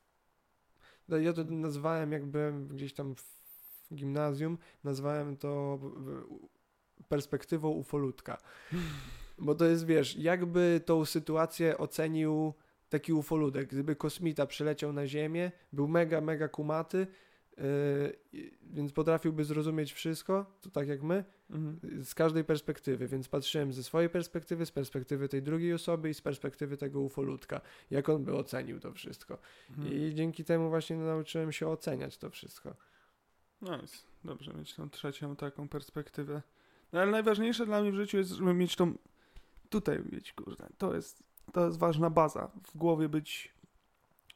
No, Ja to nazwałem, jak byłem gdzieś tam w gimnazjum, nazwałem to perspektywą ufolutka. Bo to jest, wiesz, jakby tą sytuację ocenił taki ufoludek. Gdyby kosmita przyleciał na Ziemię, był mega, mega kumaty, yy, więc potrafiłby zrozumieć wszystko, to tak jak my, Mhm. z każdej perspektywy, więc patrzyłem ze swojej perspektywy, z perspektywy tej drugiej osoby i z perspektywy tego ufolutka, jak on by ocenił to wszystko. Mhm. I dzięki temu właśnie nauczyłem się oceniać to wszystko. Nice. Dobrze mieć tą trzecią taką perspektywę. No ale najważniejsze dla mnie w życiu jest, żeby mieć tą tutaj mieć, kurde, to jest, to jest ważna baza. W głowie być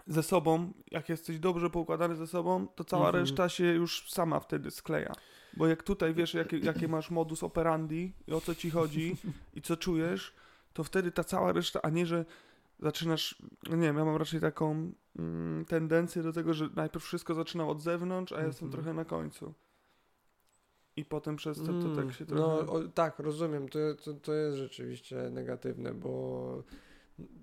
ze sobą, jak jesteś dobrze poukładany ze sobą, to cała Mhm. reszta się już sama wtedy skleja. Bo jak tutaj wiesz, jakie, jakie masz modus operandi i o co ci chodzi i co czujesz, to wtedy ta cała reszta, a nie, że zaczynasz, no nie wiem, ja mam raczej taką mm, tendencję do tego, że najpierw wszystko zaczynam od zewnątrz, a ja jestem Mhm. trochę na końcu. I potem przez to, to Mm, tak się trochę... No o, tak, rozumiem, to, to, to jest rzeczywiście negatywne, bo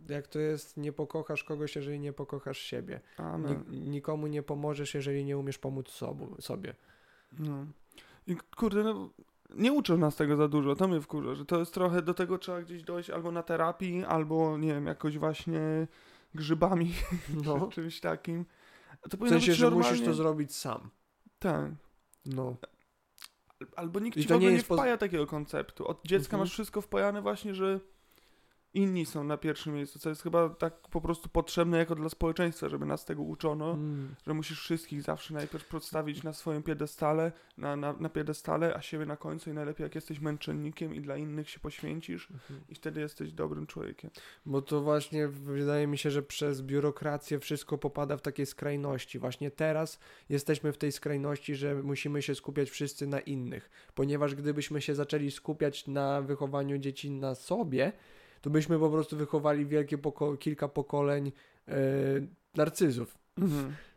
jak to jest, nie pokochasz kogoś, jeżeli nie pokochasz siebie. Amen. Nik- nikomu nie pomożesz, jeżeli nie umiesz pomóc sobu, sobie. No. I kurde, no, nie uczą nas tego za dużo, to mnie wkurza, że to jest trochę, do tego trzeba gdzieś dojść albo na terapii, albo nie wiem, jakoś właśnie grzybami, No. czy czymś takim. To W sensie, że normalnie... musisz to zrobić sam. Tak. No. Albo nikt I ci w ogóle nie nie, jest poz- wpaja takiego konceptu. Od dziecka Mhm. masz wszystko wpajane właśnie, że inni są na pierwszym miejscu, co jest chyba tak po prostu potrzebne jako dla społeczeństwa, żeby nas tego uczono. Mm. że musisz wszystkich zawsze najpierw przedstawić na swoim piedestale, na, na, na piedestale, a siebie na końcu i najlepiej jak jesteś męczennikiem i dla innych się poświęcisz Mhm. i wtedy jesteś dobrym człowiekiem. Bo to właśnie wydaje mi się, że przez biurokrację wszystko popada w takie skrajności. Właśnie teraz jesteśmy w tej skrajności, że musimy się skupiać wszyscy na innych. Ponieważ gdybyśmy się zaczęli skupiać na wychowaniu dzieci na sobie, to byśmy po prostu wychowali wielkie poko- kilka pokoleń e, narcyzów.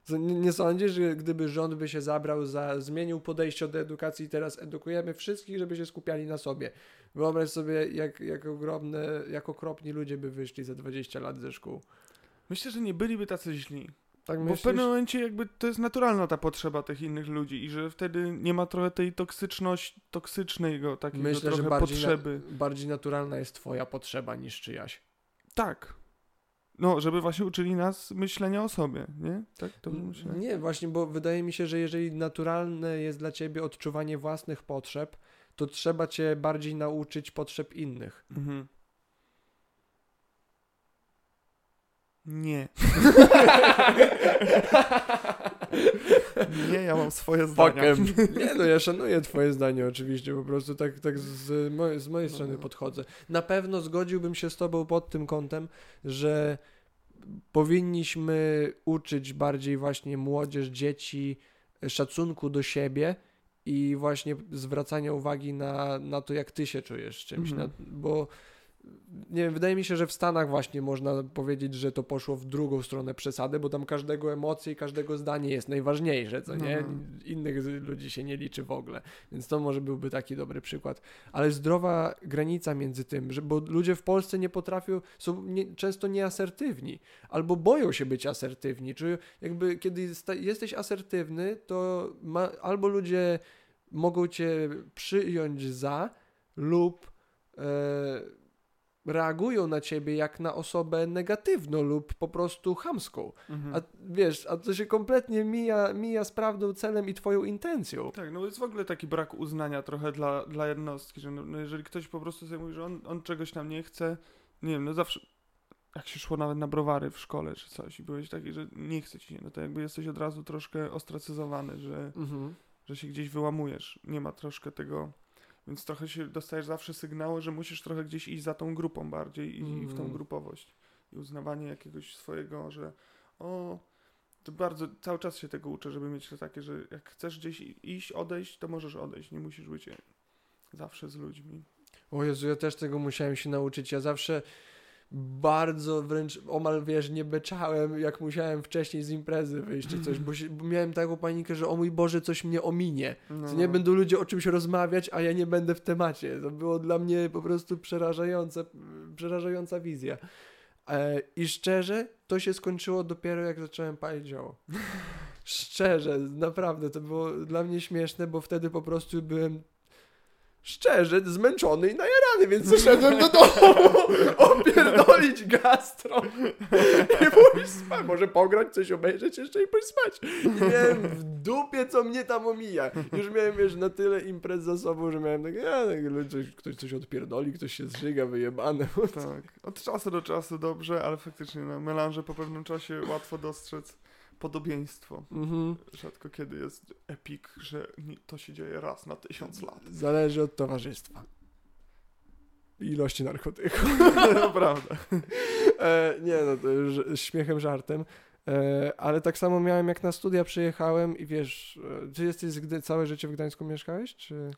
Co, Nie, nie sądzisz, że gdyby rząd by się zabrał za, zmienił podejście do edukacji i teraz edukujemy wszystkich, żeby się skupiali na sobie. Wyobraź sobie, jak, jak ogromne, jak okropni ludzie by wyszli za 20 lat ze szkół. Myślę, że nie byliby tacy źli. Tak Bo w myślisz? pewnym momencie jakby to jest naturalna ta potrzeba tych innych ludzi i że wtedy nie ma trochę tej toksyczności, toksycznego takiego Myślę, że trochę bardziej, potrzeby. Na, bardziej naturalna jest twoja potrzeba niż czyjaś. Tak. No, żeby właśnie uczyli nas myślenia o sobie, nie? Tak to myślę. Nie, właśnie, bo wydaje mi się, że jeżeli naturalne jest dla ciebie odczuwanie własnych potrzeb, to trzeba cię bardziej nauczyć potrzeb innych. Mhm. Nie. Nie, ja mam swoje zdania. Fuckem. Nie no, ja szanuję twoje zdanie oczywiście, po prostu tak, tak z, mojej, z mojej strony No. podchodzę. Na pewno zgodziłbym się z tobą pod tym kątem, że powinniśmy uczyć bardziej właśnie młodzież, dzieci szacunku do siebie i właśnie zwracania uwagi na, na to, jak ty się czujesz z czymś, Mhm. na, bo nie wiem, wydaje mi się, że w Stanach właśnie można powiedzieć, że to poszło w drugą stronę przesady, bo tam każdego emocje i każdego zdanie jest najważniejsze, co nie? No. Innych z- ludzi się nie liczy w ogóle, więc to może byłby taki dobry przykład. Ale zdrowa granica między tym, że, bo ludzie w Polsce nie potrafią, są nie, często nieasertywni, albo boją się być asertywni, czy jakby kiedy jesteś asertywny, to ma, albo ludzie mogą cię przyjąć za lub e, reagują na ciebie jak na osobę negatywną lub po prostu chamską. Mhm. A wiesz, a to się kompletnie mija, mija z prawdą, celem i twoją intencją. Tak, no jest w ogóle taki brak uznania trochę dla, dla jednostki, że no, no jeżeli ktoś po prostu sobie mówi, że on, on czegoś tam nie chce, nie wiem, no zawsze jak się szło nawet na browary w szkole czy coś i byłeś taki, że nie chce ci się, no to jakby jesteś od razu troszkę ostracyzowany, że, Mhm. że się gdzieś wyłamujesz. Nie ma troszkę tego, więc trochę się dostajesz zawsze sygnały, że musisz trochę gdzieś iść za tą grupą bardziej i, i w tą Mhm. grupowość. I uznawanie jakiegoś swojego, że o, to bardzo, cały czas się tego uczę, żeby mieć to takie, że jak chcesz gdzieś iść, odejść, to możesz odejść, nie musisz być zawsze z ludźmi. O Jezu, ja też tego musiałem się nauczyć. Ja zawsze bardzo wręcz omal wiesz, nie beczałem, jak musiałem wcześniej z imprezy wyjść czy coś, bo, się, bo miałem taką panikę, że o mój Boże, coś mnie ominie. No, nie będą ludzie o czymś rozmawiać, a ja nie będę w temacie. To było dla mnie po prostu przerażające, przerażająca wizja. E, I szczerze, to się skończyło dopiero jak zacząłem palić zioło. Szczerze, naprawdę, to było dla mnie śmieszne, bo wtedy po prostu byłem szczerze zmęczony i najarany, więc zeszedłem do domu opierdolić gastro i pójść spać. Może pograć, coś obejrzeć jeszcze i pójść spać. I miałem w dupie, co mnie tam omija. Już miałem, wiesz, na tyle imprez za sobą, że miałem takie, ja, tak, coś, ktoś coś odpierdoli, ktoś się zżyga, wyjebane. Tak, od czasu do czasu dobrze, ale faktycznie na melanże po pewnym czasie łatwo dostrzec podobieństwo. Mhm. Rzadko kiedy jest epik, że to się dzieje raz na tysiąc lat. Zależy od towarzystwa. Ilości narkotyków. prawda. E, nie, no to już śmiechem, żartem. E, ale tak samo miałem jak na studia przyjechałem i wiesz, e, ty jesteś z Gdy- całe życie w Gdańsku mieszkałeś, czy...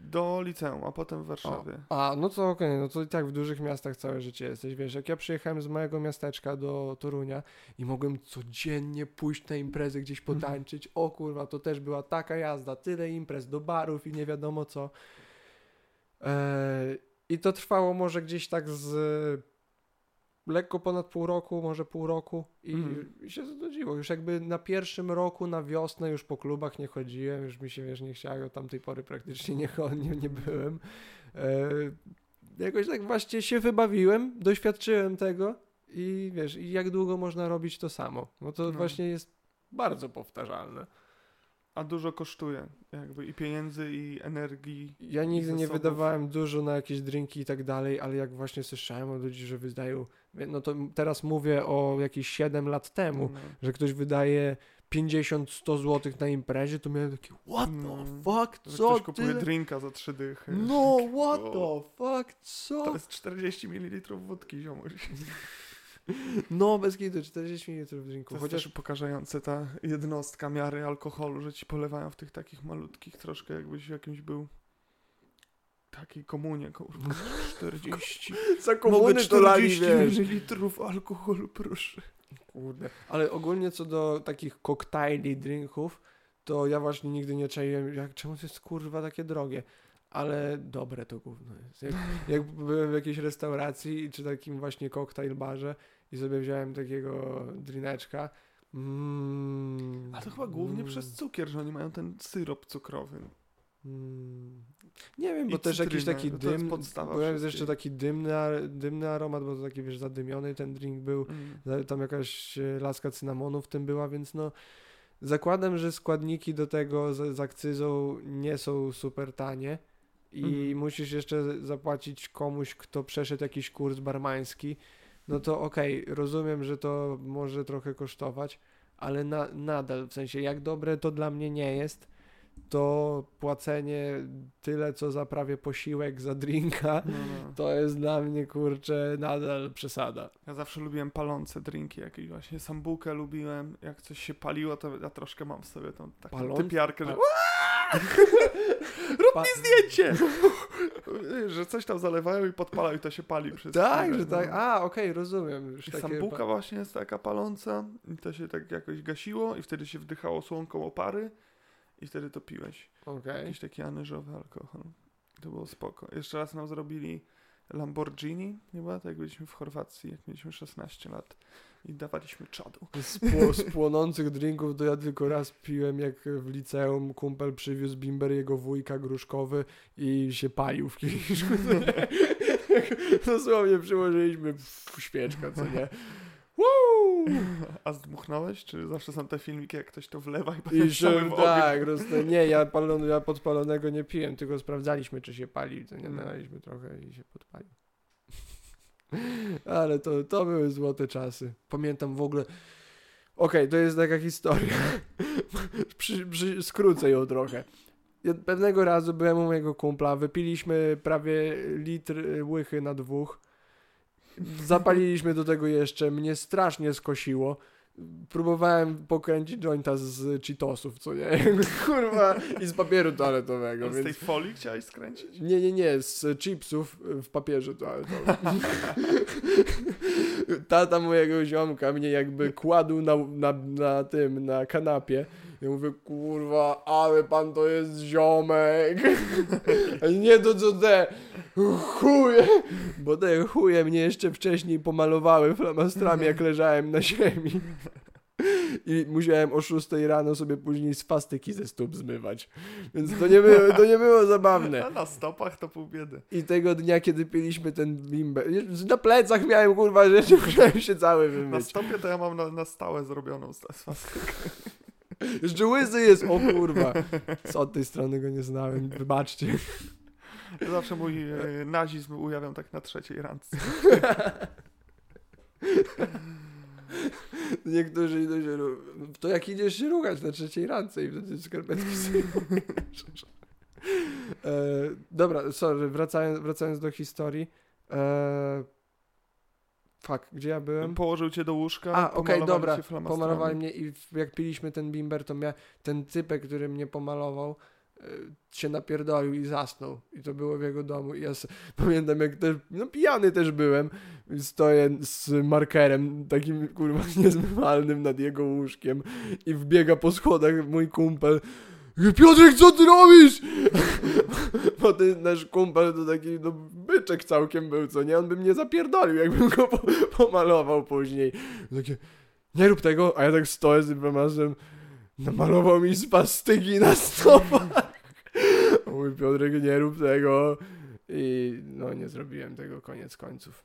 Do liceum, a potem w Warszawie. A, no to okej, no to i tak w dużych miastach całe życie jesteś, wiesz, jak ja przyjechałem z małego miasteczka do Torunia i mogłem codziennie pójść na imprezy gdzieś Mhm. potańczyć, o kurwa, to też była taka jazda, tyle imprez, do barów i nie wiadomo co. Eee, I to trwało może gdzieś tak z lekko ponad pół roku, może pół roku i, Mhm. i się znudziło. Już jakby na pierwszym roku, na wiosnę już po klubach nie chodziłem, już mi się, wiesz, nie chciało, od tamtej pory praktycznie nie, nie, nie byłem. E, jakoś tak właśnie się wybawiłem, doświadczyłem tego i wiesz, i jak długo można robić to samo? Bo to No. właśnie jest bardzo powtarzalne. A dużo kosztuje, jakby i pieniędzy, i energii. Ja nigdy nie wydawałem dużo na jakieś drinki i tak dalej, ale jak właśnie słyszałem od ludzi, że wydają, no to teraz mówię o jakieś 7 lat temu, No. że ktoś wydaje 50-100 zł na imprezie, to miałem takie, what the Mm. fuck, Że co ktoś kupuje drinka za trzy dychy. No, what the fuck, co? To jest 40 ml wódki, ziomuś. No, bez kitu, 40 ml To drinku, jest chociaż też pokażające ta jednostka miary alkoholu, że ci polewają w tych takich malutkich, troszkę jakbyś jakimś był takiej komunie, kurwa, 40. za Mogę komuny to lali, 40 wiesz. ml alkoholu, proszę. Kurde. Ale ogólnie co do takich koktajli, drinków, to ja właśnie nigdy nie czaiłem, jak, czemu to jest kurwa takie drogie. Ale dobre to gówno jest. Jak, jak byłem w jakiejś restauracji czy takim właśnie koktajl barze i sobie wziąłem takiego drineczka. Mm, A to chyba głównie mm, przez cukier, że oni mają ten syrop cukrowy. Mm, nie wiem, I bo też jakiś taki no to jest dym. podstawa Byłem jeszcze taki dymny, dymny aromat, bo to taki wiesz, zadymiony ten drink był. Mm. Tam jakaś e, laska cynamonu w tym była, więc no zakładam, że składniki do tego z, z akcyzą nie są super tanie i Mhm. musisz jeszcze zapłacić komuś, kto przeszedł jakiś kurs barmański, no to okej, rozumiem, że to może trochę kosztować, ale na, nadal, w sensie jak dobre to dla mnie nie jest, to płacenie tyle, co za prawie posiłek za drinka, No, no. to jest dla mnie, kurczę, nadal przesada. Ja zawsze lubiłem palące drinki, jakieś właśnie sambukę lubiłem, jak coś się paliło, to ja troszkę mam w sobie tą taką typiarkę, że Pa- rób Pa- mi zdjęcie! że coś tam zalewają i podpalają i to się pali przez Tak, chwilę, że tak. no. A, okej, rozumiem. Już takie sambuka pa- właśnie jest taka paląca i to się tak jakoś gasiło i wtedy się wdychało słonką opary i wtedy to piłeś. Okej. Jakiś taki anyżowy alkohol. To było spoko. Jeszcze raz nam zrobili Lamborghini, chyba, tak jak byliśmy w Chorwacji, jak mieliśmy 16 lat i dawaliśmy czadu. Z, pło- z płonących drinków to ja tylko raz piłem, jak w liceum kumpel przywiózł bimber jego wujka gruszkowy i się palił w kieliszku. Dosłownie przyłożyliśmy świeczkę, co nie? Woo! A zdmuchnąłeś? Czy zawsze są te filmiki, jak ktoś to wlewa i potem I się, tak, ogień? roz... nie, ja, palon, ja podpalonego nie piłem, tylko sprawdzaliśmy, czy się pali, to nie Mm. nalaliśmy trochę i się podpalił. Ale to, to były złote czasy. Pamiętam w ogóle. Okej, to jest taka historia. przy, przy, skrócę ją trochę. Pewnego razu byłem u mojego kumpla, wypiliśmy prawie litr y, łychy na dwóch. Zapaliliśmy do tego jeszcze, mnie strasznie skosiło. Próbowałem pokręcić jointa z Cheetosów, co nie? Kurwa, i z papieru toaletowego, Z tej folii chciałeś skręcić? Nie, nie, nie, z chipsów w papierze toaletowym. Tata mojego ziomka mnie jakby kładł na, na, na tym, na kanapie. Ja mówię, kurwa, ale pan to jest ziomek. Nie to co te chuje. Bo te chuje mnie jeszcze wcześniej pomalowały flamastrami, jak leżałem na ziemi. I musiałem o 6 rano sobie później swastyki ze stóp zmywać. Więc to nie było, to nie było zabawne. A na stopach to pół biedy. I tego dnia, kiedy piliśmy ten bimber, na plecach miałem kurwa rzeczy, musiałem się cały Na wymyć. stopie to ja mam na, na stałe zrobioną swastyczkę. Jeszcze łysy jest, o kurwa. Co od tej strony go nie znałem, wybaczcie. Zawsze mój e, nazizm ujawiam tak na trzeciej randce. Niektórzy idą się To jak idziesz się rugać na trzeciej randce i wtedy skarpetki zdejmujesz. e, Dobra, sorry, wracając, wracając do historii. E, Fuck, gdzie ja byłem? Położył cię do łóżka, A, okej, pomalowali dobra. Pomalowali mnie i jak piliśmy ten bimber, to mia, ten typek, który mnie pomalował, y, się napierdolił i zasnął. I to było w jego domu. I ja pamiętam, jak też, no pijany też byłem, stoję z markerem takim, kurwa, niezmywalnym nad jego łóżkiem i wbiega po schodach mój kumpel. Piotrek, co ty robisz? Bo ten nasz kumpel to taki no, byczek całkiem był, co nie? On by mnie zapierdolił, jakbym go po, pomalował później. Takie, nie rób tego, a ja tak stoję z plamaszem, namalował mi spastyki na stopach. Mój Piotrek, nie rób tego. I no nie zrobiłem tego koniec końców.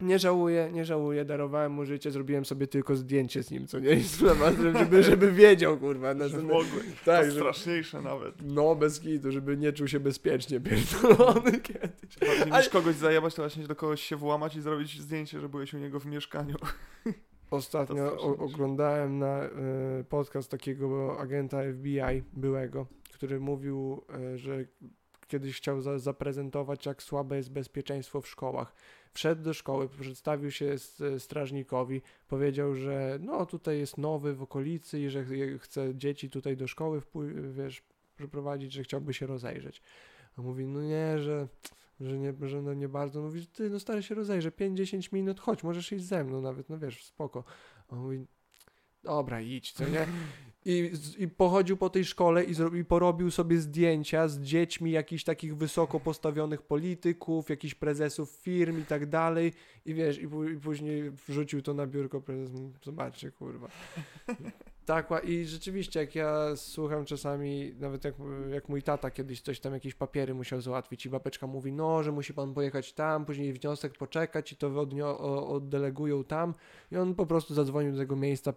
Nie żałuję, nie żałuję, darowałem mu życie, zrobiłem sobie tylko zdjęcie z nim, co nie? Z flamastrem, żeby, żeby wiedział, kurwa. Na Że mogły. tak, to że, straszniejsze nawet. no bez kitu, żeby nie czuł się bezpiecznie pierdolony kiedyś. Bardziej Ale- niż kogoś zajebać, to właśnie do kogoś się włamać i zrobić zdjęcie, że byłeś u niego w mieszkaniu. Ostatnio o, oglądałem na y, podcast takiego agenta FBI byłego, który mówił, y, że kiedyś chciał za, zaprezentować, jak słabe jest bezpieczeństwo w szkołach. Wszedł do szkoły, przedstawił się strażnikowi, powiedział, że no tutaj jest nowy w okolicy i że ch- chce dzieci tutaj do szkoły wiesz, przyprowadzić, że chciałby się rozejrzeć. A mówi, no nie, że, że, nie, że no nie bardzo. Mówi, ty no stary się rozejrzę, 5-10 minut, chodź, możesz iść ze mną nawet, no wiesz, spoko. A on mówi, dobra, idź, co nie? I, I pochodził po tej szkole i, zro- i porobił sobie zdjęcia z dziećmi jakichś takich wysoko postawionych polityków, jakichś prezesów firm i tak dalej. I wiesz, i, i później wrzucił to na biurko prezes. Zobaczcie, kurwa. Tak, i rzeczywiście, jak ja słucham czasami, nawet jak, jak mój tata kiedyś coś tam, jakieś papiery musiał załatwić i babeczka mówi, no, że musi pan pojechać tam, później wniosek poczekać i to odnio- oddelegują tam. I on po prostu zadzwonił do tego miejsca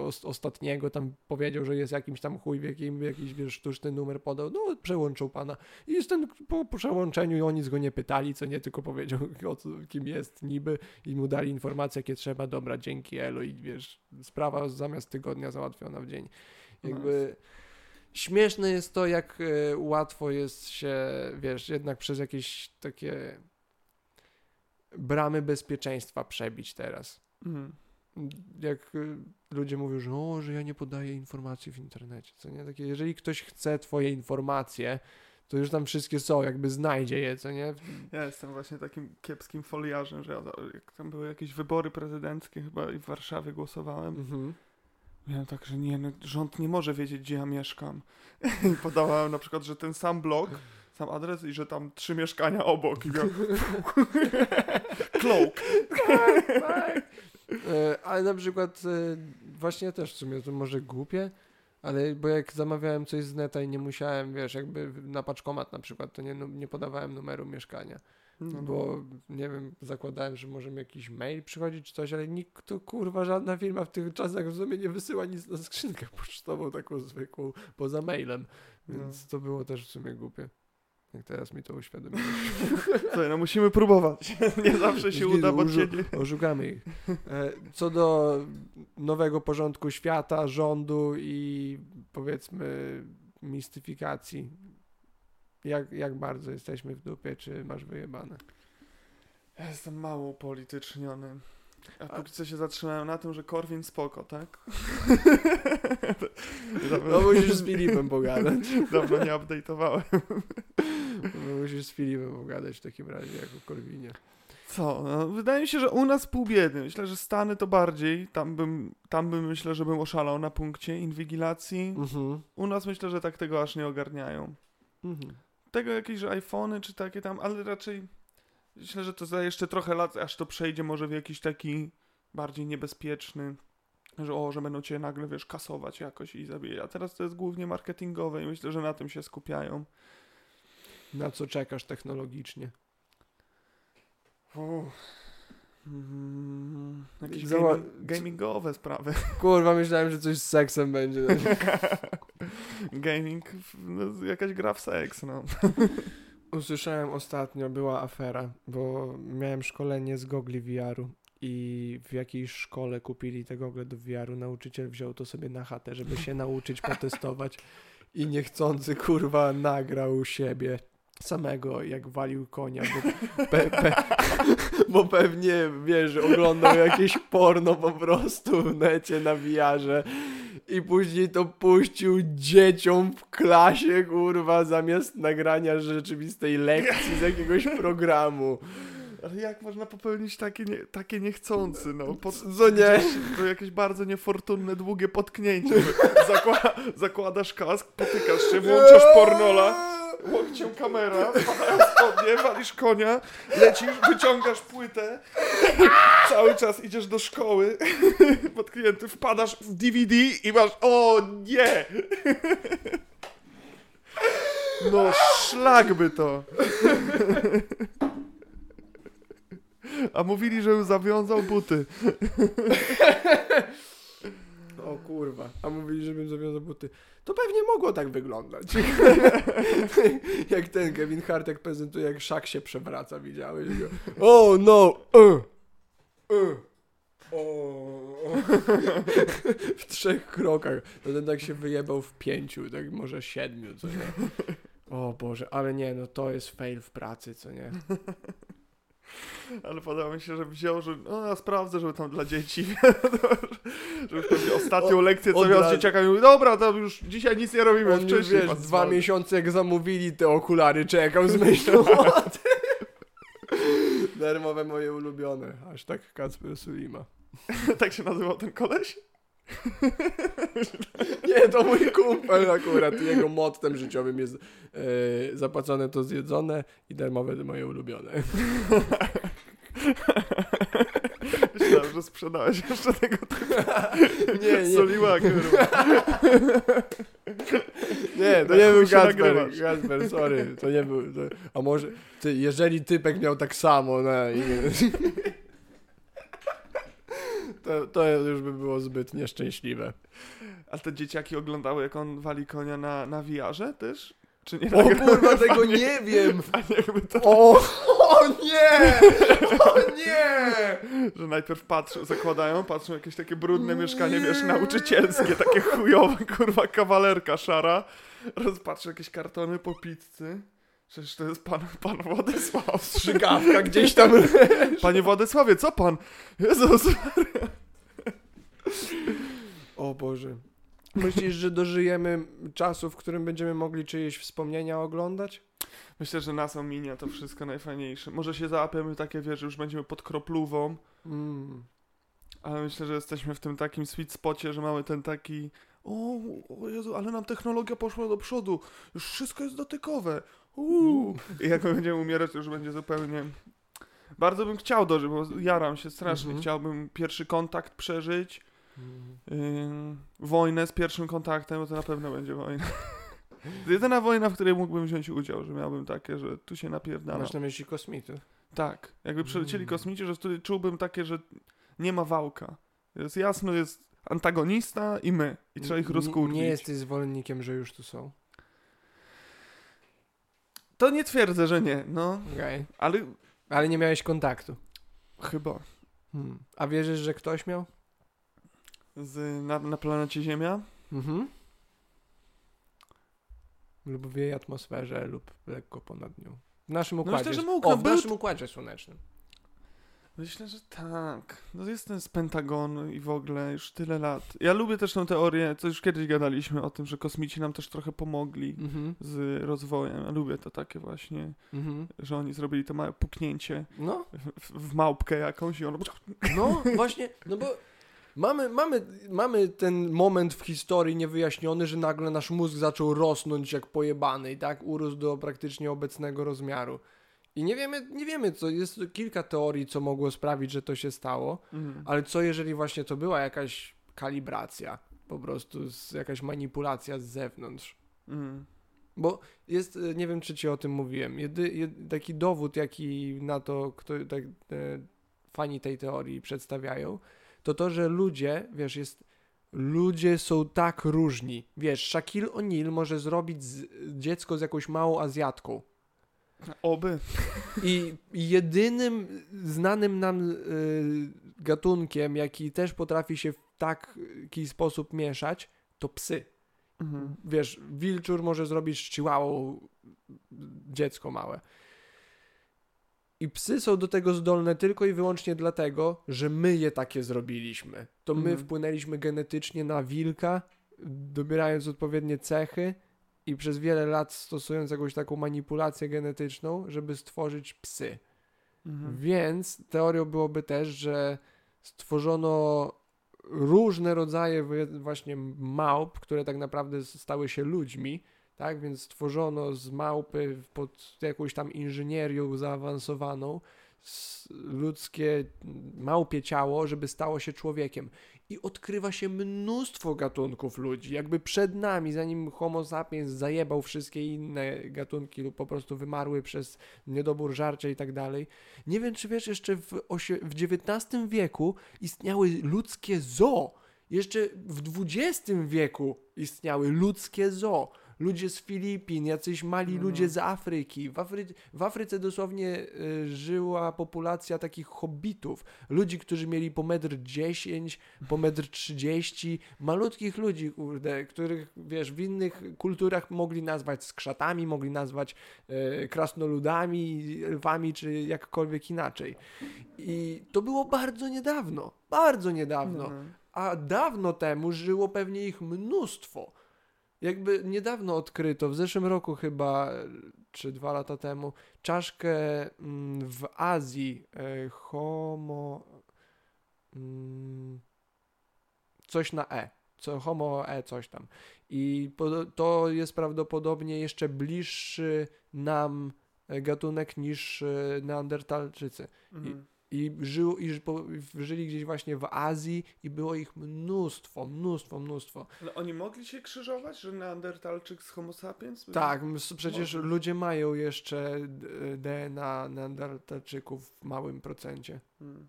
os- ostatniego, tam powiedział, że jest jakimś tam chuj, jakim, jakiś wiesz, sztuczny numer podał, no, przełączył pana. I jest ten, po, przełączeniu oni z go nie pytali, co nie, tylko powiedział, co, kim jest niby i mu dali informacje, jakie trzeba, dobra, dzięki Elo. I wiesz, sprawa zamiast tygodnia załatwiona w dzień. Jakby śmieszne jest to, jak e, łatwo jest się, wiesz, jednak przez jakieś takie bramy bezpieczeństwa przebić teraz. Mhm. Jak y, ludzie mówią, że o, że ja nie podaję informacji w internecie, co nie? Takie, jeżeli ktoś chce twoje informacje, to już tam wszystkie są, jakby znajdzie je, co nie? Ja jestem właśnie takim kiepskim foliarzem, że ja, jak tam były jakieś wybory prezydenckie chyba i w Warszawie głosowałem, Mhm. Miałem tak, że nie, no, rząd nie może wiedzieć, gdzie ja mieszkam. I podawałem na przykład, że ten sam blok, sam adres i że tam trzy mieszkania obok. I miałem cloak. tak, tak. E, ale na przykład e, właśnie też w sumie to może głupie, ale bo jak zamawiałem coś z neta i nie musiałem, wiesz, jakby na paczkomat na przykład, to nie, nie podawałem numeru mieszkania, No, bo nie wiem, zakładałem, że może mi jakiś mail przychodzić czy coś, ale nikt to kurwa, żadna firma w tych czasach w sumie nie wysyła nic na skrzynkę pocztową taką zwykłą, poza mailem, więc to było też w sumie głupie. Jak teraz mi to uświadomiłeś. Słuchaj, no musimy próbować. nie zawsze się Nie, uda, bo użu- cię nie... Oszukamy ich. E, Co do nowego porządku świata, rządu i powiedzmy mistyfikacji, jak, jak bardzo jesteśmy w dupie, czy masz wyjebane? Ja jestem mało upolityczniony. A póki co się zatrzymałem na tym, że Korwin spoko, tak? No musisz z Filipem pogadać. dawno nie update'owałem. No, musisz z Filipem pogadać w takim razie, jak o Korwinie. Co? No, wydaje mi się, że u nas pół biedy. Myślę, że Stany to bardziej. Tam bym, tam bym myślę, że bym oszalał na punkcie inwigilacji. Mhm. U nas myślę, że tak tego aż nie ogarniają. Mhm. Tego jakieś iPhony czy takie tam, ale raczej myślę, że to za jeszcze trochę lat, aż to przejdzie może w jakiś taki bardziej niebezpieczny, że o, że będą cię nagle, wiesz, kasować jakoś i zabijać. A teraz to jest głównie marketingowe i myślę, że na tym się skupiają. Na co czekasz technologicznie? Uff. Mm, jakieś Zała- gaming, gamingowe sprawy. Kurwa, myślałem, że coś z seksem będzie. Gaming, no, jakaś gra w seks, no. Usłyszałem ostatnio, była afera, bo miałem szkolenie z gogli VR-u i w jakiejś szkole kupili te gogle do VR-u. Nauczyciel wziął to sobie na chatę, żeby się nauczyć potestować i niechcący kurwa nagrał siebie samego, jak walił konia, bo, pe, pe, bo pewnie, wiesz, oglądał jakieś porno po prostu w necie na wiarze i później to puścił dzieciom w klasie, kurwa, zamiast nagrania rzeczywistej lekcji z jakiegoś programu. Ale jak można popełnić takie, nie, takie niechcący, no? Pod, Co nie? gdzieś To jakieś bardzo niefortunne, długie potknięcie. Zakła, zakładasz kask, potykasz się, włączasz pornola, łokciem kamera, wpadają spodnie, walisz konia, lecisz, wyciągasz płytę, cały czas idziesz do szkoły, potknięty, wpadasz w DVD i masz, o nie! No szlak by to. A mówili, że zawiązał buty. O kurwa, a mówili, żebym zawiązał buty. To pewnie mogło tak wyglądać. jak ten Kevin Hart, jak prezentuje, jak szak się przewraca, widziałeś go? Oh no! Uh, uh. O, w trzech krokach. To ten tak się wyjebał w pięciu, tak może siedmiu, co nie? O Boże, ale nie, no to jest fail w pracy, co nie? Ale podoba mi się, że wziął, że no ja sprawdzę, żeby tam dla dzieci, żeby pewnie ostatnią O- lekcję co miał z dzieciakami, mówi, dobra, to już dzisiaj nic nie robimy, On już, wcześniej. wiesz, dwa miesiące jak zamówili te okulary, czekał z myślą o tym. Darmowe moje ulubione. Aż tak Kacper Sulima. tak się nazywał ten koleś? Nie, to mój kumpel akurat. Jego mottem życiowym jest e, zapłacone to zjedzone i darmowe moje ulubione. Myślałem, że sprzedałeś jeszcze tego Nie, nie, soliła, kurwa. nie, to Na nie był nagrywasz. Kacper, sorry, to nie był. To, a może, ty, jeżeli typek miał tak samo, no i... To, to już by było zbyt nieszczęśliwe. A te dzieciaki oglądały, jak on wali konia na, na wiarze też? Czy nie? O kurwa, tego nie wiem! Fajnie jakby to, O, o nie! O nie! że najpierw patrzą, zakładają, patrzą jakieś takie brudne mieszkanie, Nie. wiesz, nauczycielskie, takie chujowe, kurwa, kawalerka szara. Rozpatrzą jakieś kartony po pizzy. Przecież to jest pan, pan Władysław. Strzygawka gdzieś tam. Panie Władysławie, co pan? Jezus. O Boże. Myślisz, że dożyjemy czasu, w którym będziemy mogli czyjeś wspomnienia oglądać? Myślę, że nas ominie to wszystko najfajniejsze. Może się załapiemy takie, wiesz, że już będziemy pod kroplówą, Mm. ale myślę, że jesteśmy w tym takim sweet spocie, że mamy ten taki o, o Jezu, ale nam technologia poszła do przodu. Już wszystko jest dotykowe. Uuu. I jak my będziemy umierać, to już będzie zupełnie... Bardzo bym chciał dożyć, bo jaram się strasznie. Mhm. Chciałbym pierwszy kontakt przeżyć. Mm. Yy, wojnę z pierwszym kontaktem, bo to na pewno będzie wojna. To jedyna wojna, w której mógłbym wziąć udział, że miałbym takie, że tu się napierdalam. Masz na myśli kosmitów? Tak, jakby przylecieli Mm. kosmici, że wtedy czułbym takie, że nie ma wałka. Jest jasno, jest antagonista i my. I trzeba ich Nie- rozkurwić. Nie jesteś zwolennikiem, że już tu są. To nie twierdzę, że nie, no. Okej. Ale Ale nie miałeś kontaktu. chyba. Hmm. A wierzysz, że ktoś miał? Z, na, na planecie Ziemia? Mhm. Lub w jej atmosferze, lub lekko ponad nią. W naszym myślę, układzie. że s- mógł, o, no w był- naszym układzie słonecznym. Myślę, że tak. No jest ten z Pentagonu i w ogóle już tyle lat. Ja lubię też tę teorię, co już kiedyś gadaliśmy o tym, że kosmici nam też trochę pomogli Mhm. z rozwojem. Ja lubię to takie właśnie, Mhm. że oni zrobili to małe puknięcie No, w, w małpkę jakąś i on... no właśnie, no bo mamy, mamy, mamy ten moment w historii niewyjaśniony, że nagle nasz mózg zaczął rosnąć jak pojebany i tak urósł do praktycznie obecnego rozmiaru. I nie wiemy, nie wiemy, co jest kilka teorii, co mogło sprawić, że to się stało, Mm. ale co jeżeli właśnie to była jakaś kalibracja, po prostu z, jakaś manipulacja z zewnątrz. Mm. Bo jest, e, nie wiem czy ci o tym mówiłem, jedy, jed, taki dowód, jaki na to, kto, tak, e, fani tej teorii przedstawiają, to to, że ludzie, wiesz, jest, ludzie są tak różni. Wiesz, Shaquille O'Neal może zrobić z, dziecko z jakąś małą Azjatką. Oby. I jedynym znanym nam y, gatunkiem, jaki też potrafi się w taki sposób mieszać, to psy. Mhm. Wiesz, wilczur może zrobić chihuahua dziecko małe. I psy są do tego zdolne tylko i wyłącznie dlatego, że my je takie zrobiliśmy. To my Mhm. wpłynęliśmy genetycznie na wilka, dobierając odpowiednie cechy i przez wiele lat stosując jakąś taką manipulację genetyczną, żeby stworzyć psy. Mhm. Więc teorią byłoby też, że stworzono różne rodzaje właśnie małp, które tak naprawdę stały się ludźmi, tak? Więc stworzono z małpy pod jakąś tam inżynierią zaawansowaną ludzkie małpie ciało, żeby stało się człowiekiem. I odkrywa się mnóstwo gatunków ludzi, jakby przed nami, zanim Homo sapiens zajebał wszystkie inne gatunki lub po prostu wymarły przez niedobór żarcia i tak dalej. Nie wiem, czy wiesz, jeszcze w, osie- w XIX wieku istniały ludzkie zoo. Jeszcze w XX wieku istniały ludzkie zoo. Ludzie z Filipin, jacyś mali No. ludzie z Afryki. W, Afry w Afryce dosłownie y, żyła populacja takich hobbitów. Ludzi, którzy mieli po metr 10, po metr 30. Malutkich ludzi, kurde, których, wiesz, w innych kulturach mogli nazwać skrzatami, mogli nazwać e, krasnoludami, lwami, czy jakkolwiek inaczej. I to było bardzo niedawno, bardzo niedawno. Mhm. A dawno temu żyło pewnie ich mnóstwo. Jakby niedawno odkryto, w zeszłym roku chyba, czy dwa lata temu, czaszkę mm, w Azji e, Homo. Mm, coś na E. Co, homo E, coś tam. I to jest prawdopodobnie jeszcze bliższy nam gatunek niż e, Neandertalczycy. Mhm. Żył, i ży- po- żyli gdzieś właśnie w Azji i było ich mnóstwo, mnóstwo, mnóstwo. Ale oni mogli się krzyżować, że Neandertalczyk z Homo sapiens? Tak, przecież ludzie mają jeszcze d- DNA Neandertalczyków w małym procencie. Mhm.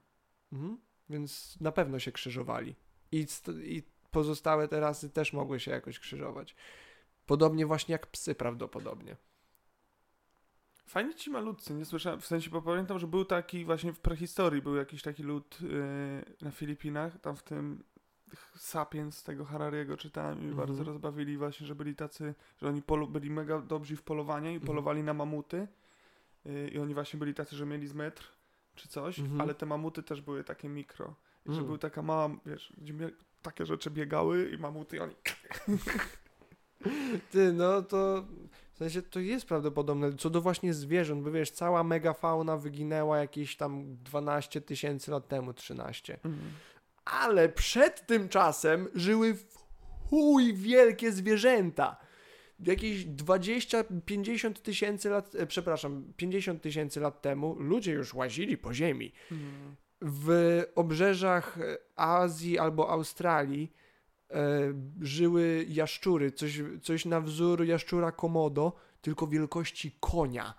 Mhm. Więc na pewno się krzyżowali. I, I pozostałe te rasy też mogły się jakoś krzyżować. Podobnie właśnie jak psy prawdopodobnie. Fajnie ci malutcy, nie słyszałem, w sensie, bo pamiętam, że był taki właśnie w prehistorii, był jakiś taki lud yy, na Filipinach, tam w tym Sapiens tego Harariego czytałem i Mhm. bardzo rozbawili właśnie, że byli tacy, że oni byli mega dobrzy w polowanie i Mhm. polowali na mamuty yy, i oni właśnie byli tacy, że mieli z metr czy coś, Mhm. ale te mamuty też były takie mikro. I że Mm. był taka mała, wiesz, gdzie takie rzeczy biegały i mamuty i oni Ty, no to sensie to jest prawdopodobne. Co do właśnie zwierząt, bo wiesz, cała megafauna wyginęła jakieś tam 12 tysięcy lat temu, 13. Ale przed tym czasem żyły w chuj wielkie zwierzęta. Jakieś 20-50 tysięcy lat, e, przepraszam, 50 tysięcy lat temu ludzie już łazili po ziemi. Mhm. W obrzeżach e, Azji albo Australii żyły jaszczury, coś, coś na wzór jaszczura komodo, tylko wielkości konia.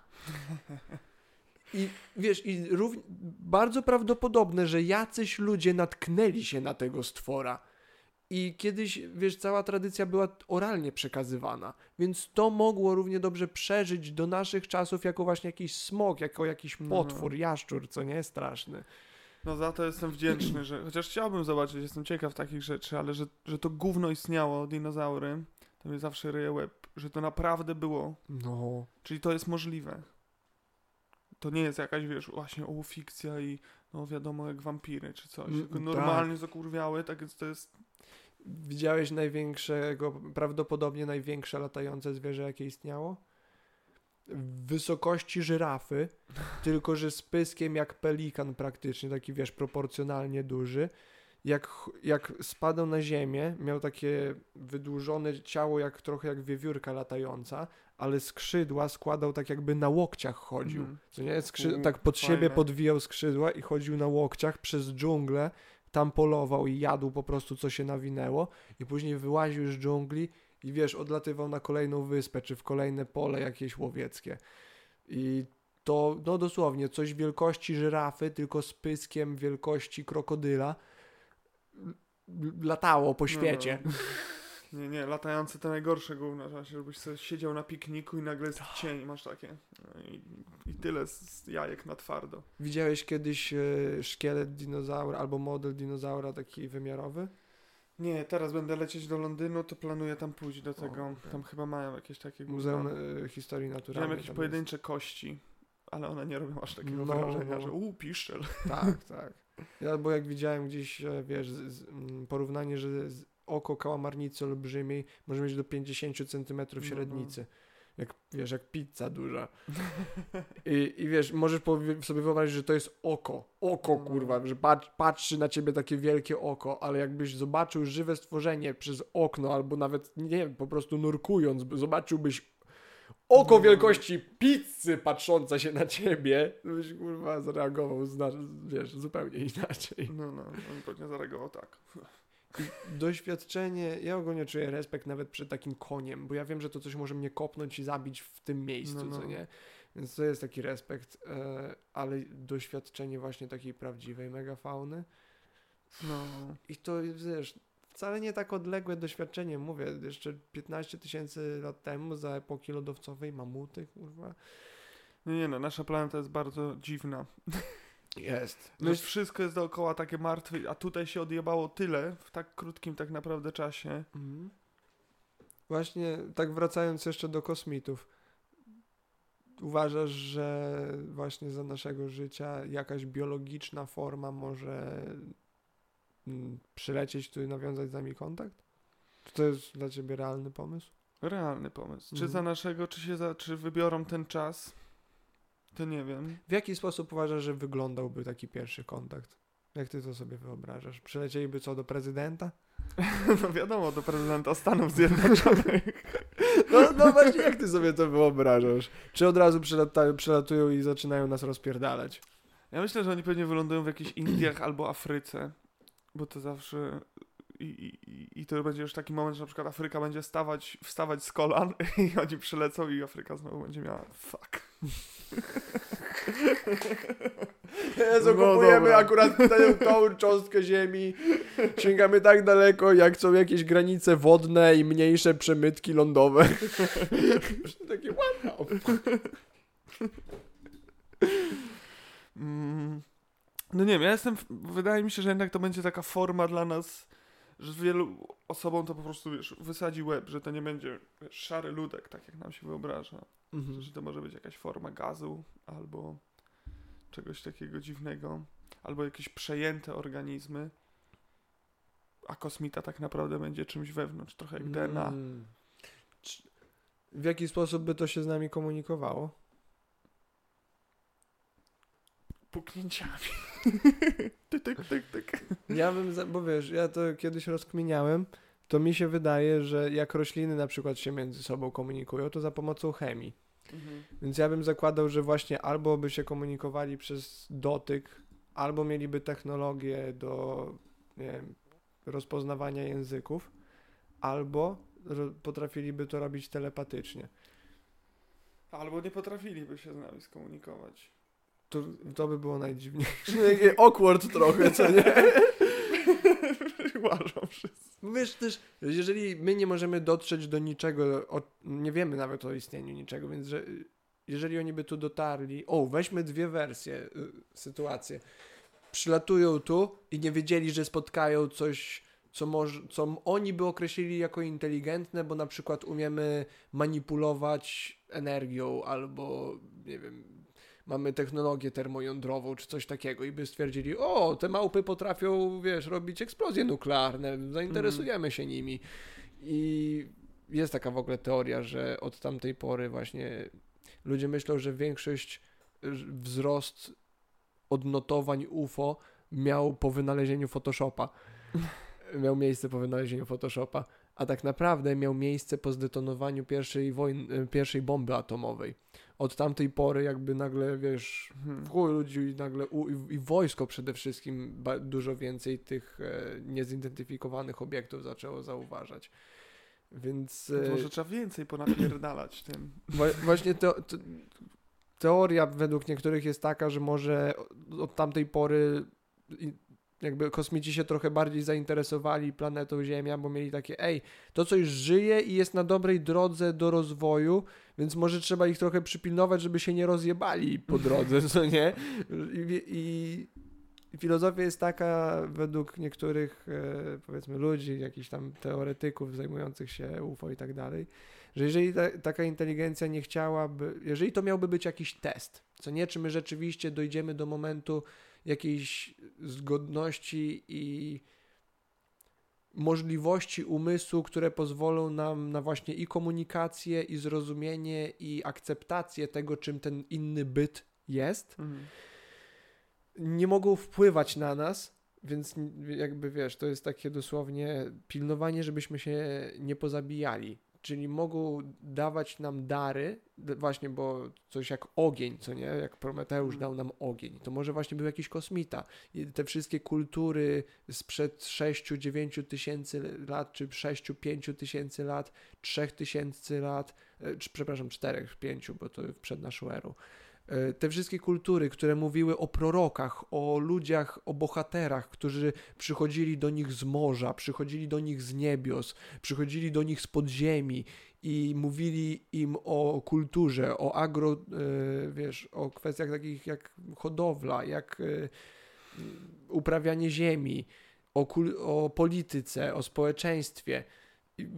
I wiesz, i równ- bardzo prawdopodobne, że jacyś ludzie natknęli się na tego stwora. I kiedyś, wiesz, cała tradycja była oralnie przekazywana, więc to mogło równie dobrze przeżyć do naszych czasów jako właśnie jakiś smok, jako jakiś No. potwór, jaszczur, co nie straszny. No za to jestem wdzięczny, że chociaż chciałbym zobaczyć, jestem ciekaw takich rzeczy, ale że, że to gówno istniało, dinozaury, to mnie zawsze ryje łeb, że to naprawdę było, No. czyli to jest możliwe. To nie jest jakaś, wiesz, właśnie o, fikcja i no wiadomo, jak wampiry czy coś, Mm, tylko tak. normalnie zakurwiały, tak więc to jest, Widziałeś największego, prawdopodobnie największe latające zwierzę, jakie istniało? W wysokości żyrafy, tylko że z pyskiem jak pelikan praktycznie, taki wiesz, proporcjonalnie duży. Jak, jak spadał na ziemię, miał takie wydłużone ciało, jak trochę jak wiewiórka latająca, ale skrzydła składał tak jakby na łokciach chodził. Mhm. Co nie? Skrzy- U, tak pod fajne. siebie podwijał skrzydła i chodził na łokciach przez dżunglę, tam polował i jadł po prostu co się nawinęło i później wyłaził z dżungli i wiesz, odlatywał na kolejną wyspę czy w kolejne pole jakieś łowieckie. I to, no dosłownie, coś wielkości żyrafy, tylko z pyskiem wielkości krokodyla latało po świecie. No, nie, nie, latające to najgorsze gówno, że żebyś sobie siedział na pikniku i nagle jest cień i masz takie no i, i tyle z, z jajek na twardo. Widziałeś kiedyś e, szkielet dinozaura albo model dinozaura taki wymiarowy? Nie, teraz będę lecieć do Londynu, to planuję tam pójść do tego. okej. Tam chyba mają jakieś takie Muzeum e, Historii Naturalnej. jakieś tam pojedyncze kości, ale one nie robią aż takiego No, wrażenia, no. że uuu, piszczel. Jest. Tak, tak. Ja, bo jak widziałem gdzieś, e, wiesz, z, z, mm, porównanie, że z oko kałamarnicy olbrzymiej może mieć do 50 cm No, średnicy. Jak, wiesz, jak pizza duża. I, I wiesz, możesz sobie wyobrazić, że to jest oko. Oko, No. kurwa, że pat, patrzy na ciebie takie wielkie oko, ale jakbyś zobaczył żywe stworzenie przez okno, albo nawet, nie wiem, po prostu nurkując, by- zobaczyłbyś oko No. wielkości pizzy patrzące się na ciebie, to byś, kurwa, zareagował, wiesz, zupełnie inaczej. No, no, on pewnie zareagował tak. Doświadczenie, ja ogólnie czuję respekt nawet przed takim koniem, bo ja wiem, że to coś może mnie kopnąć i zabić w tym miejscu, No, no. co nie? Więc to jest taki respekt, e, ale doświadczenie właśnie takiej prawdziwej megafauny No, i to wiesz, wcale nie tak odległe doświadczenie, mówię, jeszcze 15 tysięcy lat temu za epoki lodowcowej mamuty, kurwa. nie, nie no, nasza planeta jest bardzo dziwna. Jest. No jest wszystko jest dookoła takie martwe, a tutaj się odjebało tyle w tak krótkim tak naprawdę czasie. Mhm. Właśnie tak wracając jeszcze do kosmitów. Uważasz, że właśnie za naszego życia jakaś biologiczna forma może mm, przylecieć tu i nawiązać z nami kontakt? Czy to jest dla ciebie realny pomysł? Realny pomysł. Czy Mhm. za naszego, czy się za, czy wybiorą ten czas? To nie wiem. W jaki sposób uważasz, że wyglądałby taki pierwszy kontakt? Jak ty to sobie wyobrażasz? Przylecieliby co do prezydenta? No wiadomo, do prezydenta Stanów Zjednoczonych. No, no właśnie, jak ty sobie to wyobrażasz? Czy od razu przylata, przylatują i zaczynają nas rozpierdalać? Ja myślę, że oni pewnie wylądują w jakichś Indiach albo Afryce, bo to zawsze... I, i, i- to będzie już taki moment, że na przykład Afryka będzie stawać, wstawać z kolan i oni przylecą i Afryka znowu będzie miała fuck. Jezu, No kupujemy akurat tę, tą cząstkę ziemi. Sięgamy tak daleko, jak są jakieś granice wodne i mniejsze przemytki lądowe. Takie wow. Mm, No nie wiem, ja jestem, wydaje mi się, że jednak to będzie taka forma dla nas, że wielu osobom to po prostu, wiesz, wysadzi łeb, że to nie będzie wiesz, szary ludek, tak jak nam się wyobraża. Mhm. Że to może być jakaś forma gazu albo czegoś takiego dziwnego, albo jakieś przejęte organizmy, a kosmita tak naprawdę będzie czymś wewnątrz, trochę jak DNA. Mm. W jaki sposób by to się z nami komunikowało? Puknięciami. tyk, tyk, tyk, tyk. Ja bym, za- bo wiesz, ja to kiedyś rozkminiałem, to mi się wydaje, że jak rośliny na przykład się między sobą komunikują, to za pomocą chemii. Mhm. Więc ja bym zakładał, że właśnie albo by się komunikowali przez dotyk, albo mieliby technologię do nie wiem, rozpoznawania języków, albo potrafiliby to robić telepatycznie. Albo nie potrafiliby się z nami skomunikować. To, to by było najdziwniejsze. Awkward trochę, co nie? Łażą wszyscy. Wiesz też, jeżeli my nie możemy dotrzeć do niczego, o, nie wiemy nawet o istnieniu niczego, więc że, jeżeli oni by tu dotarli, o, weźmy dwie wersje, y, sytuacje. Przylatują tu i nie wiedzieli, że spotkają coś, co, co oni by określili jako inteligentne, bo na przykład umiemy manipulować energią albo, nie wiem, mamy technologię termojądrową czy coś takiego i by stwierdzili, o, te małpy potrafią, wiesz, robić eksplozje nuklearne, zainteresujemy się nimi. I jest taka w ogóle teoria, że od tamtej pory właśnie ludzie myślą, że większość wzrost odnotowań UFO miał po wynalezieniu Photoshopa. miał miejsce po wynalezieniu Photoshopa, a tak naprawdę miał miejsce po zdetonowaniu pierwszej, wojny, pierwszej bomby atomowej. Od tamtej pory jakby nagle, wiesz, w chuj ludzi i nagle u, i, i wojsko przede wszystkim dużo więcej tych e, niezidentyfikowanych obiektów zaczęło zauważać. Więc To e, Może trzeba więcej ponapierdalać tym. Właśnie to, to, teoria według niektórych jest taka, że może od- tamtej pory jakby kosmici się trochę bardziej zainteresowali planetą Ziemia, bo mieli takie, ej, to coś żyje i jest na dobrej drodze do rozwoju, więc może trzeba ich trochę przypilnować, żeby się nie rozjebali po drodze, co nie? I, i, filozofia jest taka, według niektórych, e, powiedzmy, ludzi, jakichś tam teoretyków zajmujących się UFO i tak dalej, że jeżeli ta, taka inteligencja nie chciałaby, jeżeli to miałby być jakiś test, co nie, czy my rzeczywiście dojdziemy do momentu jakiejś zgodności i możliwości umysłu, które pozwolą nam na właśnie i komunikację, i zrozumienie, i akceptację tego, czym ten inny byt jest. Mhm. Nie mogą wpływać na nas, więc jakby wiesz, to jest takie dosłownie pilnowanie, żebyśmy się nie pozabijali czyli mogą dawać nam dary, właśnie, bo coś jak ogień, co nie, jak Prometeusz dał nam ogień, to może właśnie był jakiś kosmita. I te wszystkie kultury sprzed 6-9 tysięcy lat, czy 6-5 tysięcy lat, 3 tysięcy lat, czy, przepraszam, 4-5, bo to przed naszą erą te wszystkie kultury, które mówiły o prorokach, o ludziach, o bohaterach, którzy przychodzili do nich z morza, przychodzili do nich z niebios, przychodzili do nich z podziemi i mówili im o kulturze, o agro, e, wiesz, o kwestiach takich jak hodowla, jak e, uprawianie ziemi, o, o polityce, o społeczeństwie